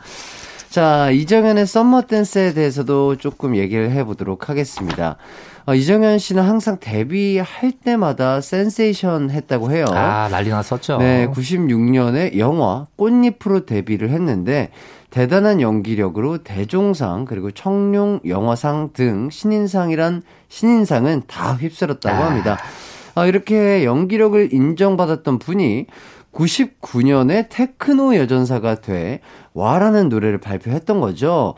자, 이정현의 Summer Dance에 대해서도 조금 얘기를 해보도록 하겠습니다. 어, 이정현 씨는 항상 데뷔할 때마다 센세이션 했다고 해요.
아 난리 났었죠.
네, 96년에 영화 꽃잎으로 데뷔를 했는데 대단한 연기력으로 대종상 그리고 청룡 영화상 등 신인상이란 신인상은 다 휩쓸었다고 합니다. 아, 이렇게 연기력을 인정받았던 분이 99년에 테크노 여전사가 돼 와라는 노래를 발표했던 거죠.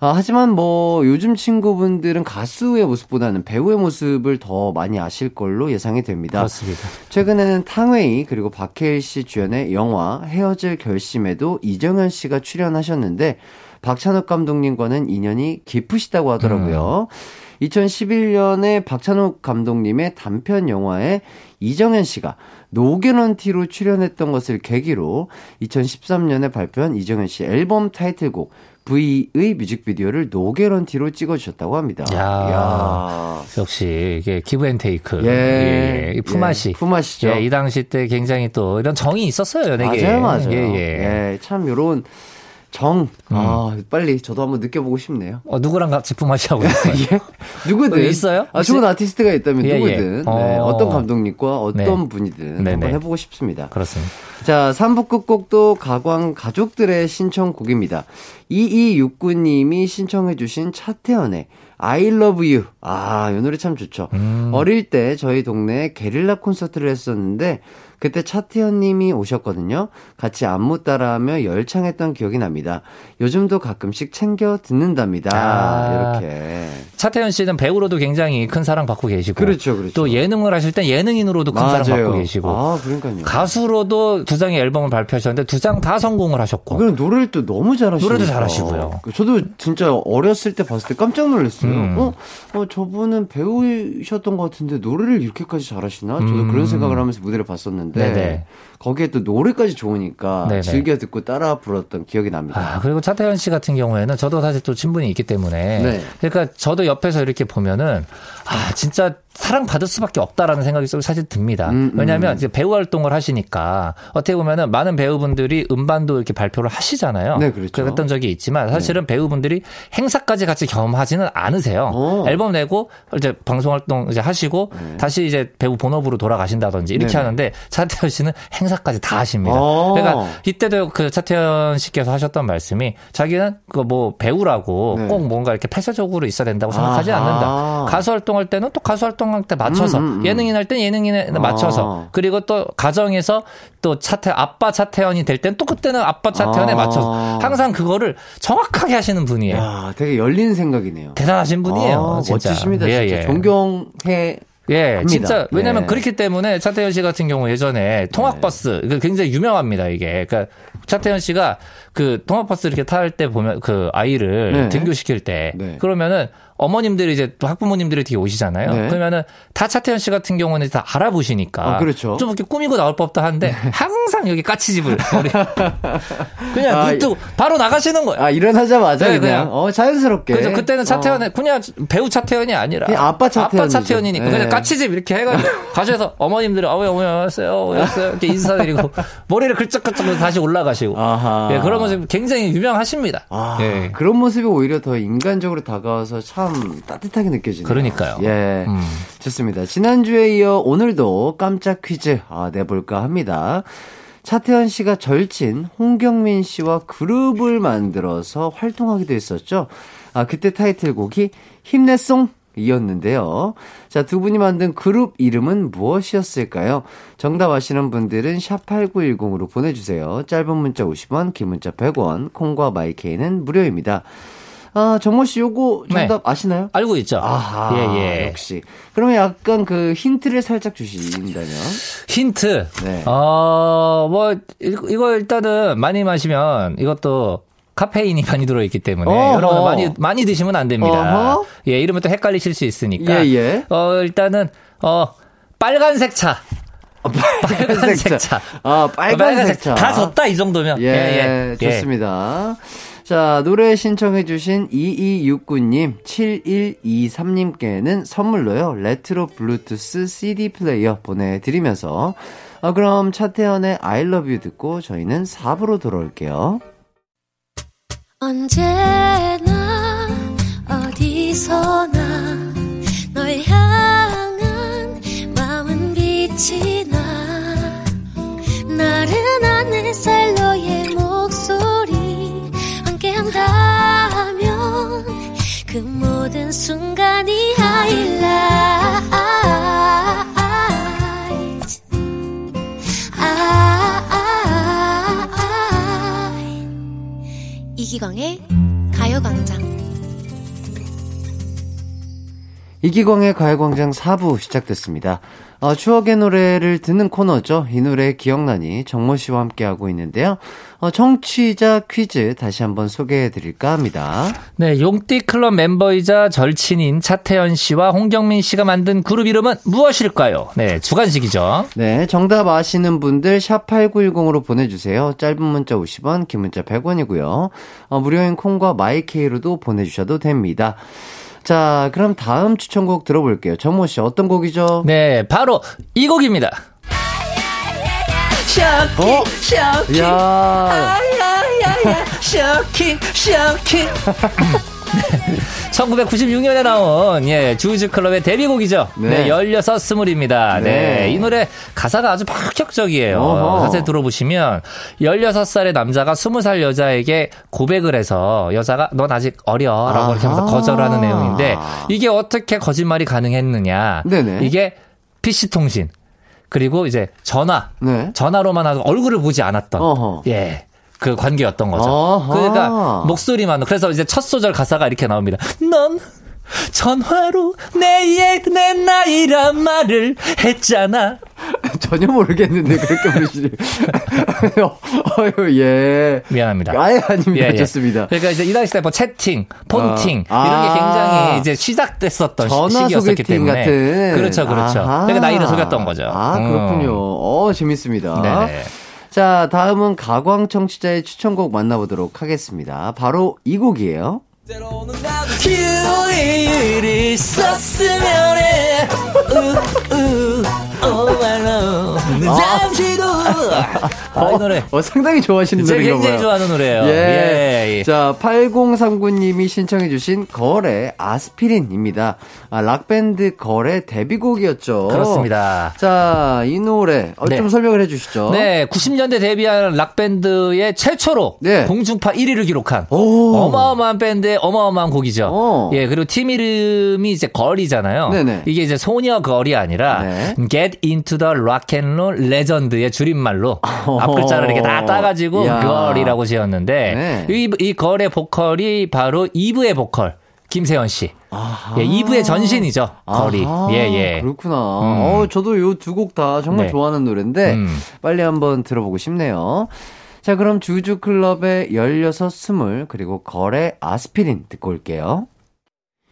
아, 하지만 뭐 요즘 친구분들은 가수의 모습보다는 배우의 모습을 더 많이 아실 걸로 예상이 됩니다.
그렇습니다.
최근에는 탕웨이 그리고 박해일 씨 주연의 영화 헤어질 결심에도 이정현 씨가 출연하셨는데 박찬욱 감독님과는 인연이 깊으시다고 하더라고요. 2011년에 박찬욱 감독님의 단편 영화에 이정현 씨가 노게런티로 출연했던 것을 계기로 2013년에 발표한 이정현 씨 앨범 타이틀곡 V의 뮤직비디오를 노게런티로 찍어주셨다고 합니다.
야.
이야.
역시 이게 기브앤테이크.
예.
이 품앗이.
예, 품앗이죠.
예, 이 당시 때 굉장히 또 이런 정이 있었어요, 연예계에.
맞아요, 맞아요.
예, 예.
예, 참 요런 정, 아, 빨리 저도 한번 느껴보고 싶네요.
어, 누구랑 같이 품앗이 하고 있어요?
예? 누구든.
어, 있어요?
아? 좋은 아티스트가 있다면
예, 예.
누구든. 네,
어.
어떤 감독님과 어떤
네.
분이든
네네.
한번 해보고 싶습니다.
그렇습니다.
자, 3부 끝곡도 가광 가족들의 신청곡입니다. 2269님이 신청해주신 차태현의 I love you. 아, 이 노래 참 좋죠.
음.
어릴 때 저희 동네에 게릴라 콘서트를 했었는데, 그때 차태현 님이 오셨거든요. 같이 안무 따라하며 열창했던 기억이 납니다. 요즘도 가끔씩 챙겨 듣는답니다.
아.
이렇게.
차태현 씨는 배우로도 굉장히 큰 사랑 받고 계시고.
그렇죠, 그렇죠.
또 예능을 하실 땐 예능인으로도 큰 사랑
맞아요.
받고 계시고.
아, 그러니까요.
가수로도 두 장의 앨범을 발표하셨는데 두 장 다 성공을 하셨고.
그럼 노래를 또 너무 잘하시고
노래도 잘하시고요.
저도 진짜 어렸을 때 봤을 때 깜짝 놀랐어요.
음.
어, 어, 저분은 배우셨던 것 같은데 노래를 이렇게까지 잘하시나? 저도
음.
그런 생각을 하면서 무대를 봤었는데
네네.
거기에 또 노래까지 좋으니까
네네.
즐겨 듣고 따라 불렀던 기억이 납니다.
아, 그리고 차태현 씨 같은 경우에는 저도 사실 또 친분이 있기 때문에.
네.
그러니까 저도 옆에서 이렇게 보면은, 아, 진짜 사랑받을 수밖에 없다라는 생각이 좀 사실 듭니다.
음, 음.
왜냐하면 이제 배우 활동을 하시니까 어떻게 보면은 많은 배우분들이 음반도 이렇게 발표를 하시잖아요.
네, 그렇죠.
그랬던 적이 있지만 사실은 배우분들이 행사까지 같이 경험하지는 않으세요.
어.
앨범 내고 이제 방송 활동 이제 하시고 다시 이제 배우 본업으로 돌아가신다든지 이렇게
네.
하는데 차태현 씨는 행사까지 다 하십니다.
어.
그러니까 이때도 그 차태현 씨께서 하셨던 말씀이 자기는 그 뭐 배우라고
네.
꼭 뭔가 이렇게 폐쇄적으로 있어야 된다고 생각하지
아하.
않는다. 가수 활동할 때는 또 가수 활동 할때 맞춰서
음, 음, 음.
예능인 할 땐 예능인에
아.
맞춰서 그리고 또 가정에서 또 차태 아빠 차태현이 될 땐 또 그때는 아빠 차태현에
아.
맞춰서 항상 그거를 정확하게 하시는 분이에요.
야, 되게 열린 생각이네요.
대단하신 분이에요.
아,
진짜.
멋지십니다.
예,
진짜
예.
존경해.
예,
합니다.
진짜 왜냐면
네.
그렇기 때문에 차태현 씨 같은 경우 예전에 통학버스 이거 굉장히 유명합니다 이게. 그러니까 차태현 씨가 그 통학버스 이렇게 탈 때 보면 그 아이를
네.
등교시킬 때
네.
그러면은 어머님들이 이제 또 학부모님들이 뒤에 오시잖아요.
네.
그러면은 다 차태현 씨 같은 경우는 다 알아보시니까
아, 그렇죠.
좀 이렇게 꾸미고 나올 법도 한데 항상 여기 까치집을 그냥
아,
눈 뜨고 바로 나가시는 거예요.
아, 일어나자마자
네,
그냥,
그냥.
어, 자연스럽게.
그래서 그때는 차태현의 그냥 배우 차태현이 아니라
아빠 차태현이죠.
차태현이니까
네.
그냥 까치집 이렇게 해가지고 가셔서 어머님들이 어머니 어머니 왔어요 왔어요 이렇게 인사드리고 머리를 글쩍글쩍 다시 올라가시고. 예, 그런 모습 굉장히 유명하십니다.
아,
예.
그런 모습이 오히려 더 인간적으로 다가와서 참 따뜻하게 느껴지네요.
그러니까요.
예.
음.
좋습니다. 지난주에 이어 오늘도 깜짝 퀴즈 아, 내볼까 합니다. 차태현 씨가 절친 홍경민 씨와 그룹을 만들어서 활동하기도 했었죠. 아, 그때 타이틀곡이 힘내송 이었는데요. 자, 두 분이 만든 그룹 이름은 무엇이었을까요? 정답 아시는 분들은 샵8910으로 보내주세요. 짧은 문자 50원, 긴 문자 100원, 콩과 마이케이는 무료입니다. 아, 정모 씨 요거 정답 아시나요?
알고 있죠.
아하,
예, 예.
역시. 그러면 약간 그 힌트를 살짝 주신다면?
힌트.
네.
어, 뭐, 이- 이거 일단은 많이 마시면 이것도 카페인이 많이 들어있기 때문에
어허.
여러 분 많이, 많이 드시면 안 됩니다.
어허.
예, 이러면 또 헷갈리실 수 있으니까.
예, 예.
어, 일단은, 어, 빨간색 차. 빨간색 차.
아, 빨간색 차.
다 줬다, 이 정도면.
예, 좋습니다. 자, 노래 신청해주신 2269님, 7123님께는 선물로요, 레트로 블루투스 CD 플레이어 보내드리면서, 아, 그럼 차태현의 I love you 듣고 저희는 4부로 돌아올게요.
언제나 어디서나 널 향한 마음은 빛이 나 나른한 햇살 너의 목소리 한다면 그 모든 순간이 하이라이트 아, 이기광의 가요광장
이기광의 가요광장 4부 시작됐습니다. 어, 추억의 노래를 듣는 코너죠. 이 노래 기억나니 정모 씨와 함께하고 있는데요. 어, 청취자 퀴즈 다시 한번 소개해 드릴까 합니다.
네, 용띠 클럽 멤버이자 절친인 차태현 씨와 홍경민 씨가 만든 그룹 이름은 무엇일까요? 네, 주간식이죠.
네, 정답 아시는 분들 샵8910으로 보내주세요. 짧은 문자 50원, 긴 문자 100원이고요. 어, 무료인 콩과 마이 K로도 보내주셔도 됩니다. 자, 그럼 다음 추천곡 들어볼게요. 정모 씨 어떤 곡이죠?
네, 바로 이 곡입니다. 샤키,
어?
샤키,
야
아야야야, 샤키, 샤키. 1996년에 나온 예 주주클럽의 데뷔곡이죠.
네.
네, 16 스물입니다. 네.
네.
이 노래 가사가 아주 파격적이에요.
어허.
자세히 들어보시면 16살의 남자가 20살 여자에게 고백을 해서 여자가 넌 아직 어려라고 이렇게 하면서. 거절하는 내용인데 이게 어떻게 거짓말이 가능했느냐?
네네.
이게 PC 통신 그리고 이제 전화
네.
전화로만 하고 얼굴을 보지 않았던
어허.
예. 그 관계였던 거죠.
아하.
그러니까 목소리만 그래서 이제 첫 소절 가사가 이렇게 나옵니다. 넌 전화로 내, 내 나이란 말을 했잖아.
전혀 모르겠는데 그렇게 부르시니. 어휴, 예.
미안합니다.
아예 아닙니다.
예, 예.
좋습니다.
그러니까 이제 이 당시 때뭐 채팅, 폰팅
아.
이런 게
아.
굉장히 이제 시작됐었던 시- 시기였었기 때문에
같은.
그렇죠, 그렇죠.
아하.
그러니까 나이를 속였던 거죠.
아,
음.
그렇군요. 어, 재밌습니다.
네네.
자, 다음은 가광 청취자의 추천곡 만나보도록 하겠습니다. 바로 이 곡이에요.
해. oh, I know. 잠시도. 아, 이 노래.
어, 상당히 좋아하시는 노래인가
굉장히
봐요.
좋아하는 노래예요.
예.
예, 예.
자, 8039님이 신청해 주신 걸의 아스피린입니다. 아, 락밴드 걸의 데뷔곡이었죠.
그렇습니다.
자, 이 노래 어,
네.
좀 설명을 해 주시죠.
네, 90년대 데뷔한 락밴드의 최초로
네.
공중파 1위를 기록한
오.
어마어마한 밴드의 어마어마한 곡이죠.
어.
예, 그리고 팀 이름이 이제 걸이잖아요.
네네.
이게 이제 소녀 girl이 아니라
네.
Get into the rock and roll legend의 줄임말로
어허.
앞 글자를 이렇게 다 따가지고
이야.
걸이라고 지었는데
네.
이, 이 걸의 보컬이 바로 이브의 보컬 김세현 씨.
아하.
예, 이브의 전신이죠. 걸이.
아하,
예, 예.
그렇구나. 어, 저도 요 두 곡 다 정말
네.
좋아하는 노래인데
음.
빨리 한번 들어보고 싶네요. 자, 그럼 주주 클럽의 16, 20 그리고 거래 아스피린 듣고 올게요.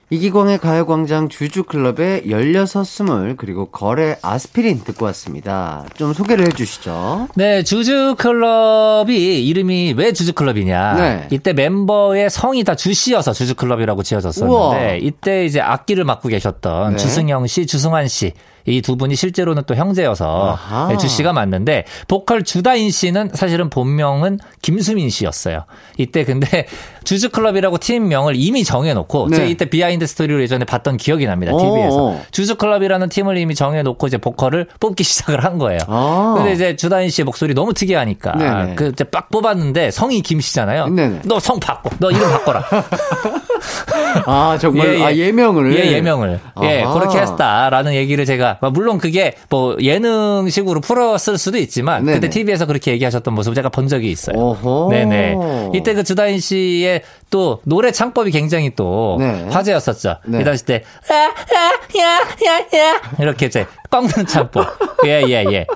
이기광의 가요광장 주주클럽의 16스물 그리고 거래 아스피린 듣고 왔습니다. 좀 소개를 해주시죠.
네, 주주클럽이 이름이 왜 주주클럽이냐.
네.
이때 멤버의 성이 다 주씨여서 주주클럽이라고 지어졌었는데,
우와.
이때 이제 악기를 맡고 계셨던
네.
주승영 씨, 주승환 씨. 이 두 분이 실제로는 또 형제여서
아하.
네, 주 씨가 맞는데 보컬 주다인 씨는 사실은 본명은 김수민 씨였어요. 이때 근데 주주클럽이라고 팀명을 이미 정해놓고
네.
제가 이때 behind story로 예전에 봤던 기억이 납니다.
어,
TV에서
어.
주주클럽이라는 팀을 이미 정해놓고 이제 보컬을 뽑기 시작을 한 거예요.
아.
근데 이제 주다인 씨의 목소리 너무 특이하니까
네네.
그 이제 빡 뽑았는데 성이 김 씨잖아요.
네네.
너 성 바꿔. 너 이름 바꿔라.
아, 정말, 아, 예명을.
예, 예명을. 예,
아하.
그렇게 했다라는 얘기를 제가 물론 그게 뭐 예능식으로 풀었을 수도 있지만
네네.
그때 TV에서 그렇게 얘기하셨던 모습을 제가 본 적이 있어요.
오호.
네네. 이때 그 주다인 씨의 또 노래 창법이 굉장히 또
네.
화제였었죠.
네.
이 당시 때, 아, 아, 야, 야, 야. 이렇게 이제 꺾는 창법. 예, 예, 예.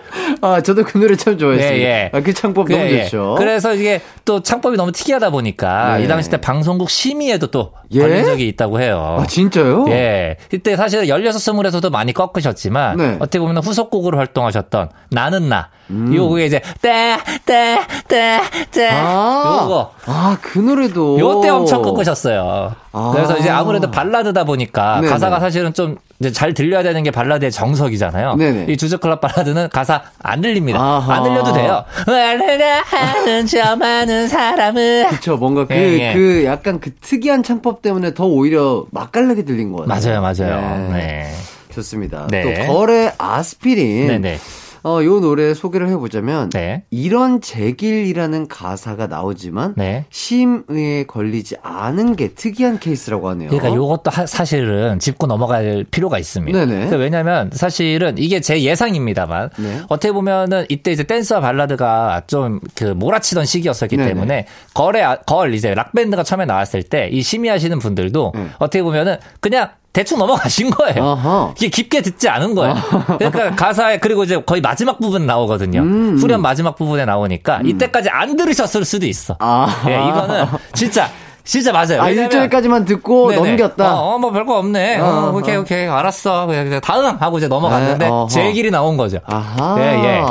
아, 저도 그 노래 참 좋아했어요.
예, 예.
아, 그 창법
그,
너무
예.
좋죠.
그래서 이게 또 창법이 너무 특이하다 보니까
네.
이 당시 때 방송국 심의에도 또
예?
걸린 적이 있다고 해요.
아, 진짜요?
예. 이때 사실 16, 20에서도 많이 꺾으셨지만
네.
어떻게 보면 후속곡으로 활동하셨던 나는 나.
음.
이제 따, 따, 따, 따.
아,
요거.
아, 그 노래도.
요때 엄청 꺾으셨어요.
아.
그래서 이제 아무래도 발라드다 보니까
네네.
가사가 사실은 좀 이제 잘 들려야 되는 게 발라드의 정석이잖아요.
네네.
이 주저클럽 발라드는 가사 안 들립니다.
아하.
안 들려도 돼요. 말을 하는 저 많은 사람은
그쵸, 뭔가 그,
예, 예.
그 약간 그 특이한 창법 때문에 더 오히려 맛깔나게 들린 것 같아요.
맞아요, 맞아요.
네.
네.
좋습니다.
네.
또 거래 아스피린.
네네.
어, 요 노래 소개를 해보자면
네.
이런 제길이라는 가사가 나오지만
네.
심의에 걸리지 않은 게 특이한 케이스라고 하네요.
그러니까 요것도 하- 사실은 짚고 넘어갈 필요가 있습니다. 그러니까 왜냐면 사실은 이게 제 예상입니다만
네.
어떻게 보면은 이때 이제 댄스와 발라드가 좀 그 몰아치던 시기였었기
네네.
때문에 걸에 아- 걸 이제 락 밴드가 처음에 나왔을 때 이 심의하시는 분들도
네.
어떻게 보면은 그냥 대충 넘어가신 거예요.
어허.
이게 깊게 듣지 않은 거예요. 그러니까 가사에 그리고 이제 거의 마지막 부분 나오거든요.
음, 음.
후렴 마지막 부분에 나오니까 이때까지 안 들으셨을 수도 있어.
아.
예, 이거는 진짜 진짜 맞아요.
아,
왜냐면
1절까지만 듣고
네네.
넘겼다.
어, 어, 뭐 별거 없네. 어,
어,
오케이,
어.
오케이. 알았어. 그냥 다음 하고 이제 넘어갔는데
네.
제 길이 나온 거죠.
아하.
예, 예.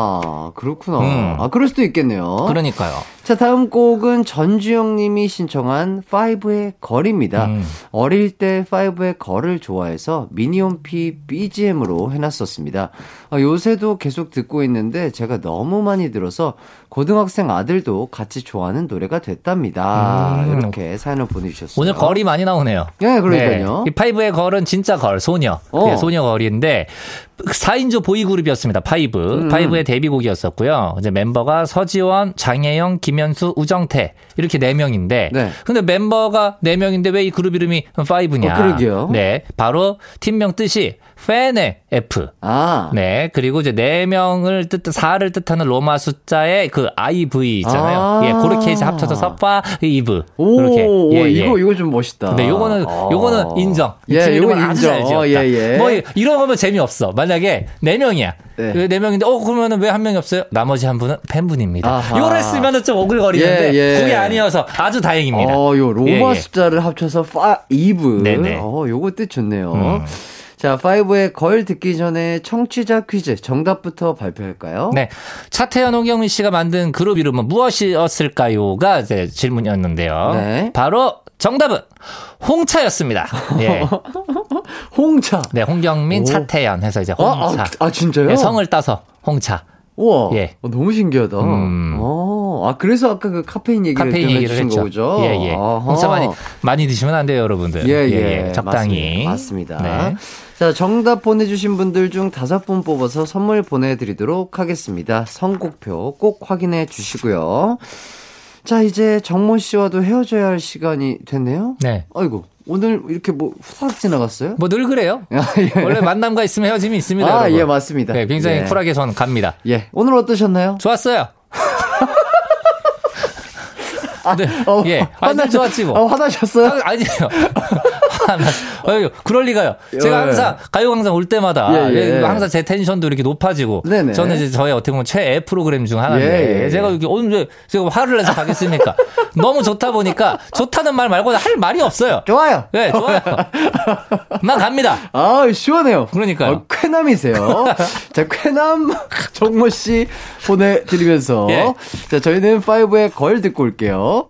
그렇구나.
음.
아, 그럴 수도 있겠네요.
그러니까요.
자, 다음 곡은 전주영 님이 신청한 5의 걸입니다.
음.
어릴 때 파이브의 Girl을 좋아해서 미니홈피 BGM으로 해놨었습니다. 아, 요새도 계속 듣고 있는데 제가 너무 많이 들어서 고등학생 아들도 같이 좋아하는 노래가 됐답니다.
음.
이렇게 사연을 보내주셨어요.
오늘 Girl이 많이 나오네요.
예, 그러니까요.
이 파이브의 Girl은 진짜 girl, 소녀.
어.
예, 소녀 girl인데 4인조 보이 그룹이었습니다. 파이브.
음.
파이브의 데뷔곡이었었고요. 이제 멤버가 서지원, 장혜영, 김현수, 우정태 이렇게 네 명인데
네.
근데 멤버가 네 명인데 왜 이 그룹 이름이 파이브냐?
어, 그러게요.
네. 바로 팀명 뜻이 팬의 F.
아.
네. 그리고 이제 네 명을 뜻, 사를 뜻하는 로마 숫자의 그 IV 있잖아요.
아.
예, 그렇게 이제 합쳐서 파이브.
오,
그렇게.
오,
예, 예.
이거, 이거 좀 멋있다.
근데 요거는
아.
요거는 인정. 이
예,
아주
인정. 어, 예, 예.
뭐 이런 거면 재미없어. 만약에 네 명이야.
네.
그 네 명인데 어 그러면은 왜 한 명이 없어요? 나머지 한 분은 팬분입니다.
아하.
요걸 쓰면은 좀 오글거리는데
예, 예.
그게 아니어서 아주 다행입니다.
어, 요 로마
예, 예.
숫자를 합쳐서 파이브.
네네.
어, 요거 뜻 좋네요.
음.
자, 5의 걸 듣기 전에 청취자 퀴즈 정답부터 발표할까요?
네. 차태현, 홍경민 씨가 만든 그룹 이름은 무엇이었을까요?가 이제 질문이었는데요.
네.
바로 정답은 홍차였습니다. 예.
홍차.
네, 홍경민,
오.
차태현 해서 이제
아,
홍차.
아, 아, 진짜요?
예, 성을 따서 홍차.
우와.
예.
어, 너무 신기하다.
음.
어, 아, 그래서 아까 그 카페인 얘기를
카페인
좀
얘기를
해주신
했죠.
거죠?
예, 예.
아하.
홍차 많이, 많이 드시면 안 돼요, 여러분들.
예, 예.
적당히.
맞습니다. 맞습니다.
네.
자, 정답 보내주신 분들 중 다섯 분 뽑아서 선물 보내드리도록 하겠습니다. 선곡표 꼭 확인해 주시고요. 자, 이제 정모 씨와도 헤어져야 할 시간이 됐네요.
네.
아이고, 오늘 이렇게 뭐 후딱 지나갔어요?
뭐 늘 그래요.
아, 예.
원래 만남과 있으면 헤어짐이 있습니다.
아,
여러분.
예, 맞습니다.
네, 굉장히
예.
쿨하게 전 갑니다.
예, 오늘 어떠셨나요?
좋았어요. 네.
어,
예. 아니, 늘 좋았지 뭐.
아, 화나셨어요?
아, 아니에요. 어휴, 그럴 리가요. 제가
예.
항상 가요광장 올 때마다
예, 예.
예, 항상 제 텐션도 이렇게 높아지고
네네.
저는 이제 저의 어떻게 보면 최애 프로그램 중 하나인데
예, 예.
제가 여기 오늘 제가 화를 내서 가겠습니까? 너무 좋다 보니까 좋다는 말 말고 할 말이 없어요.
좋아요.
네, 좋아요. 난 갑니다.
아, 시원해요.
그러니까요.
어, 쾌남이세요. 자, 쾌남 정모 씨 보내드리면서.
예.
자, 저희는 5의 걸 듣고 올게요.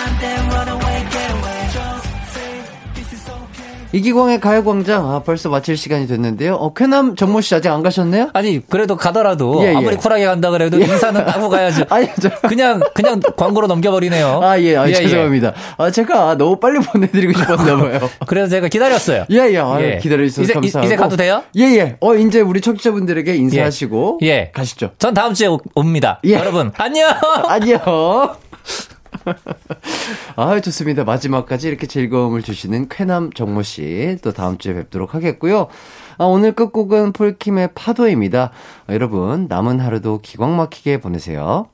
이기광의 가요광장, 아, 벌써 마칠 시간이 됐는데요. 어, 쾌남 정모 씨 아직 안 가셨네요?
아니 그래도 가더라도
예, 예.
아무리 쿨하게 간다 그래도 인사는 하고 가야죠.
아니, 저.
그냥 그냥 광고로 넘겨버리네요.
아, 예, 아,
예, 예.
죄송합니다. 아, 제가 너무 빨리 보내드리고 싶었나 봐요.
그래서 제가 기다렸어요.
예, 예, 아,
예.
기다려 주셔서
이제-
감사하고.
이제 가도 돼요?
예, 예. 어, 이제 우리 청취자분들에게 인사하시고.
예.
가시죠.
전 다음 주에 오- 옵니다.
예.
여러분 안녕.
안녕. 아, 좋습니다. 마지막까지 이렇게 즐거움을 주시는 쾌남 정모 씨. 또 다음 주에 뵙도록 하겠고요. 아, 오늘 끝곡은 폴킴의 파도입니다. 아, 여러분, 남은 하루도 기광 막히게 보내세요.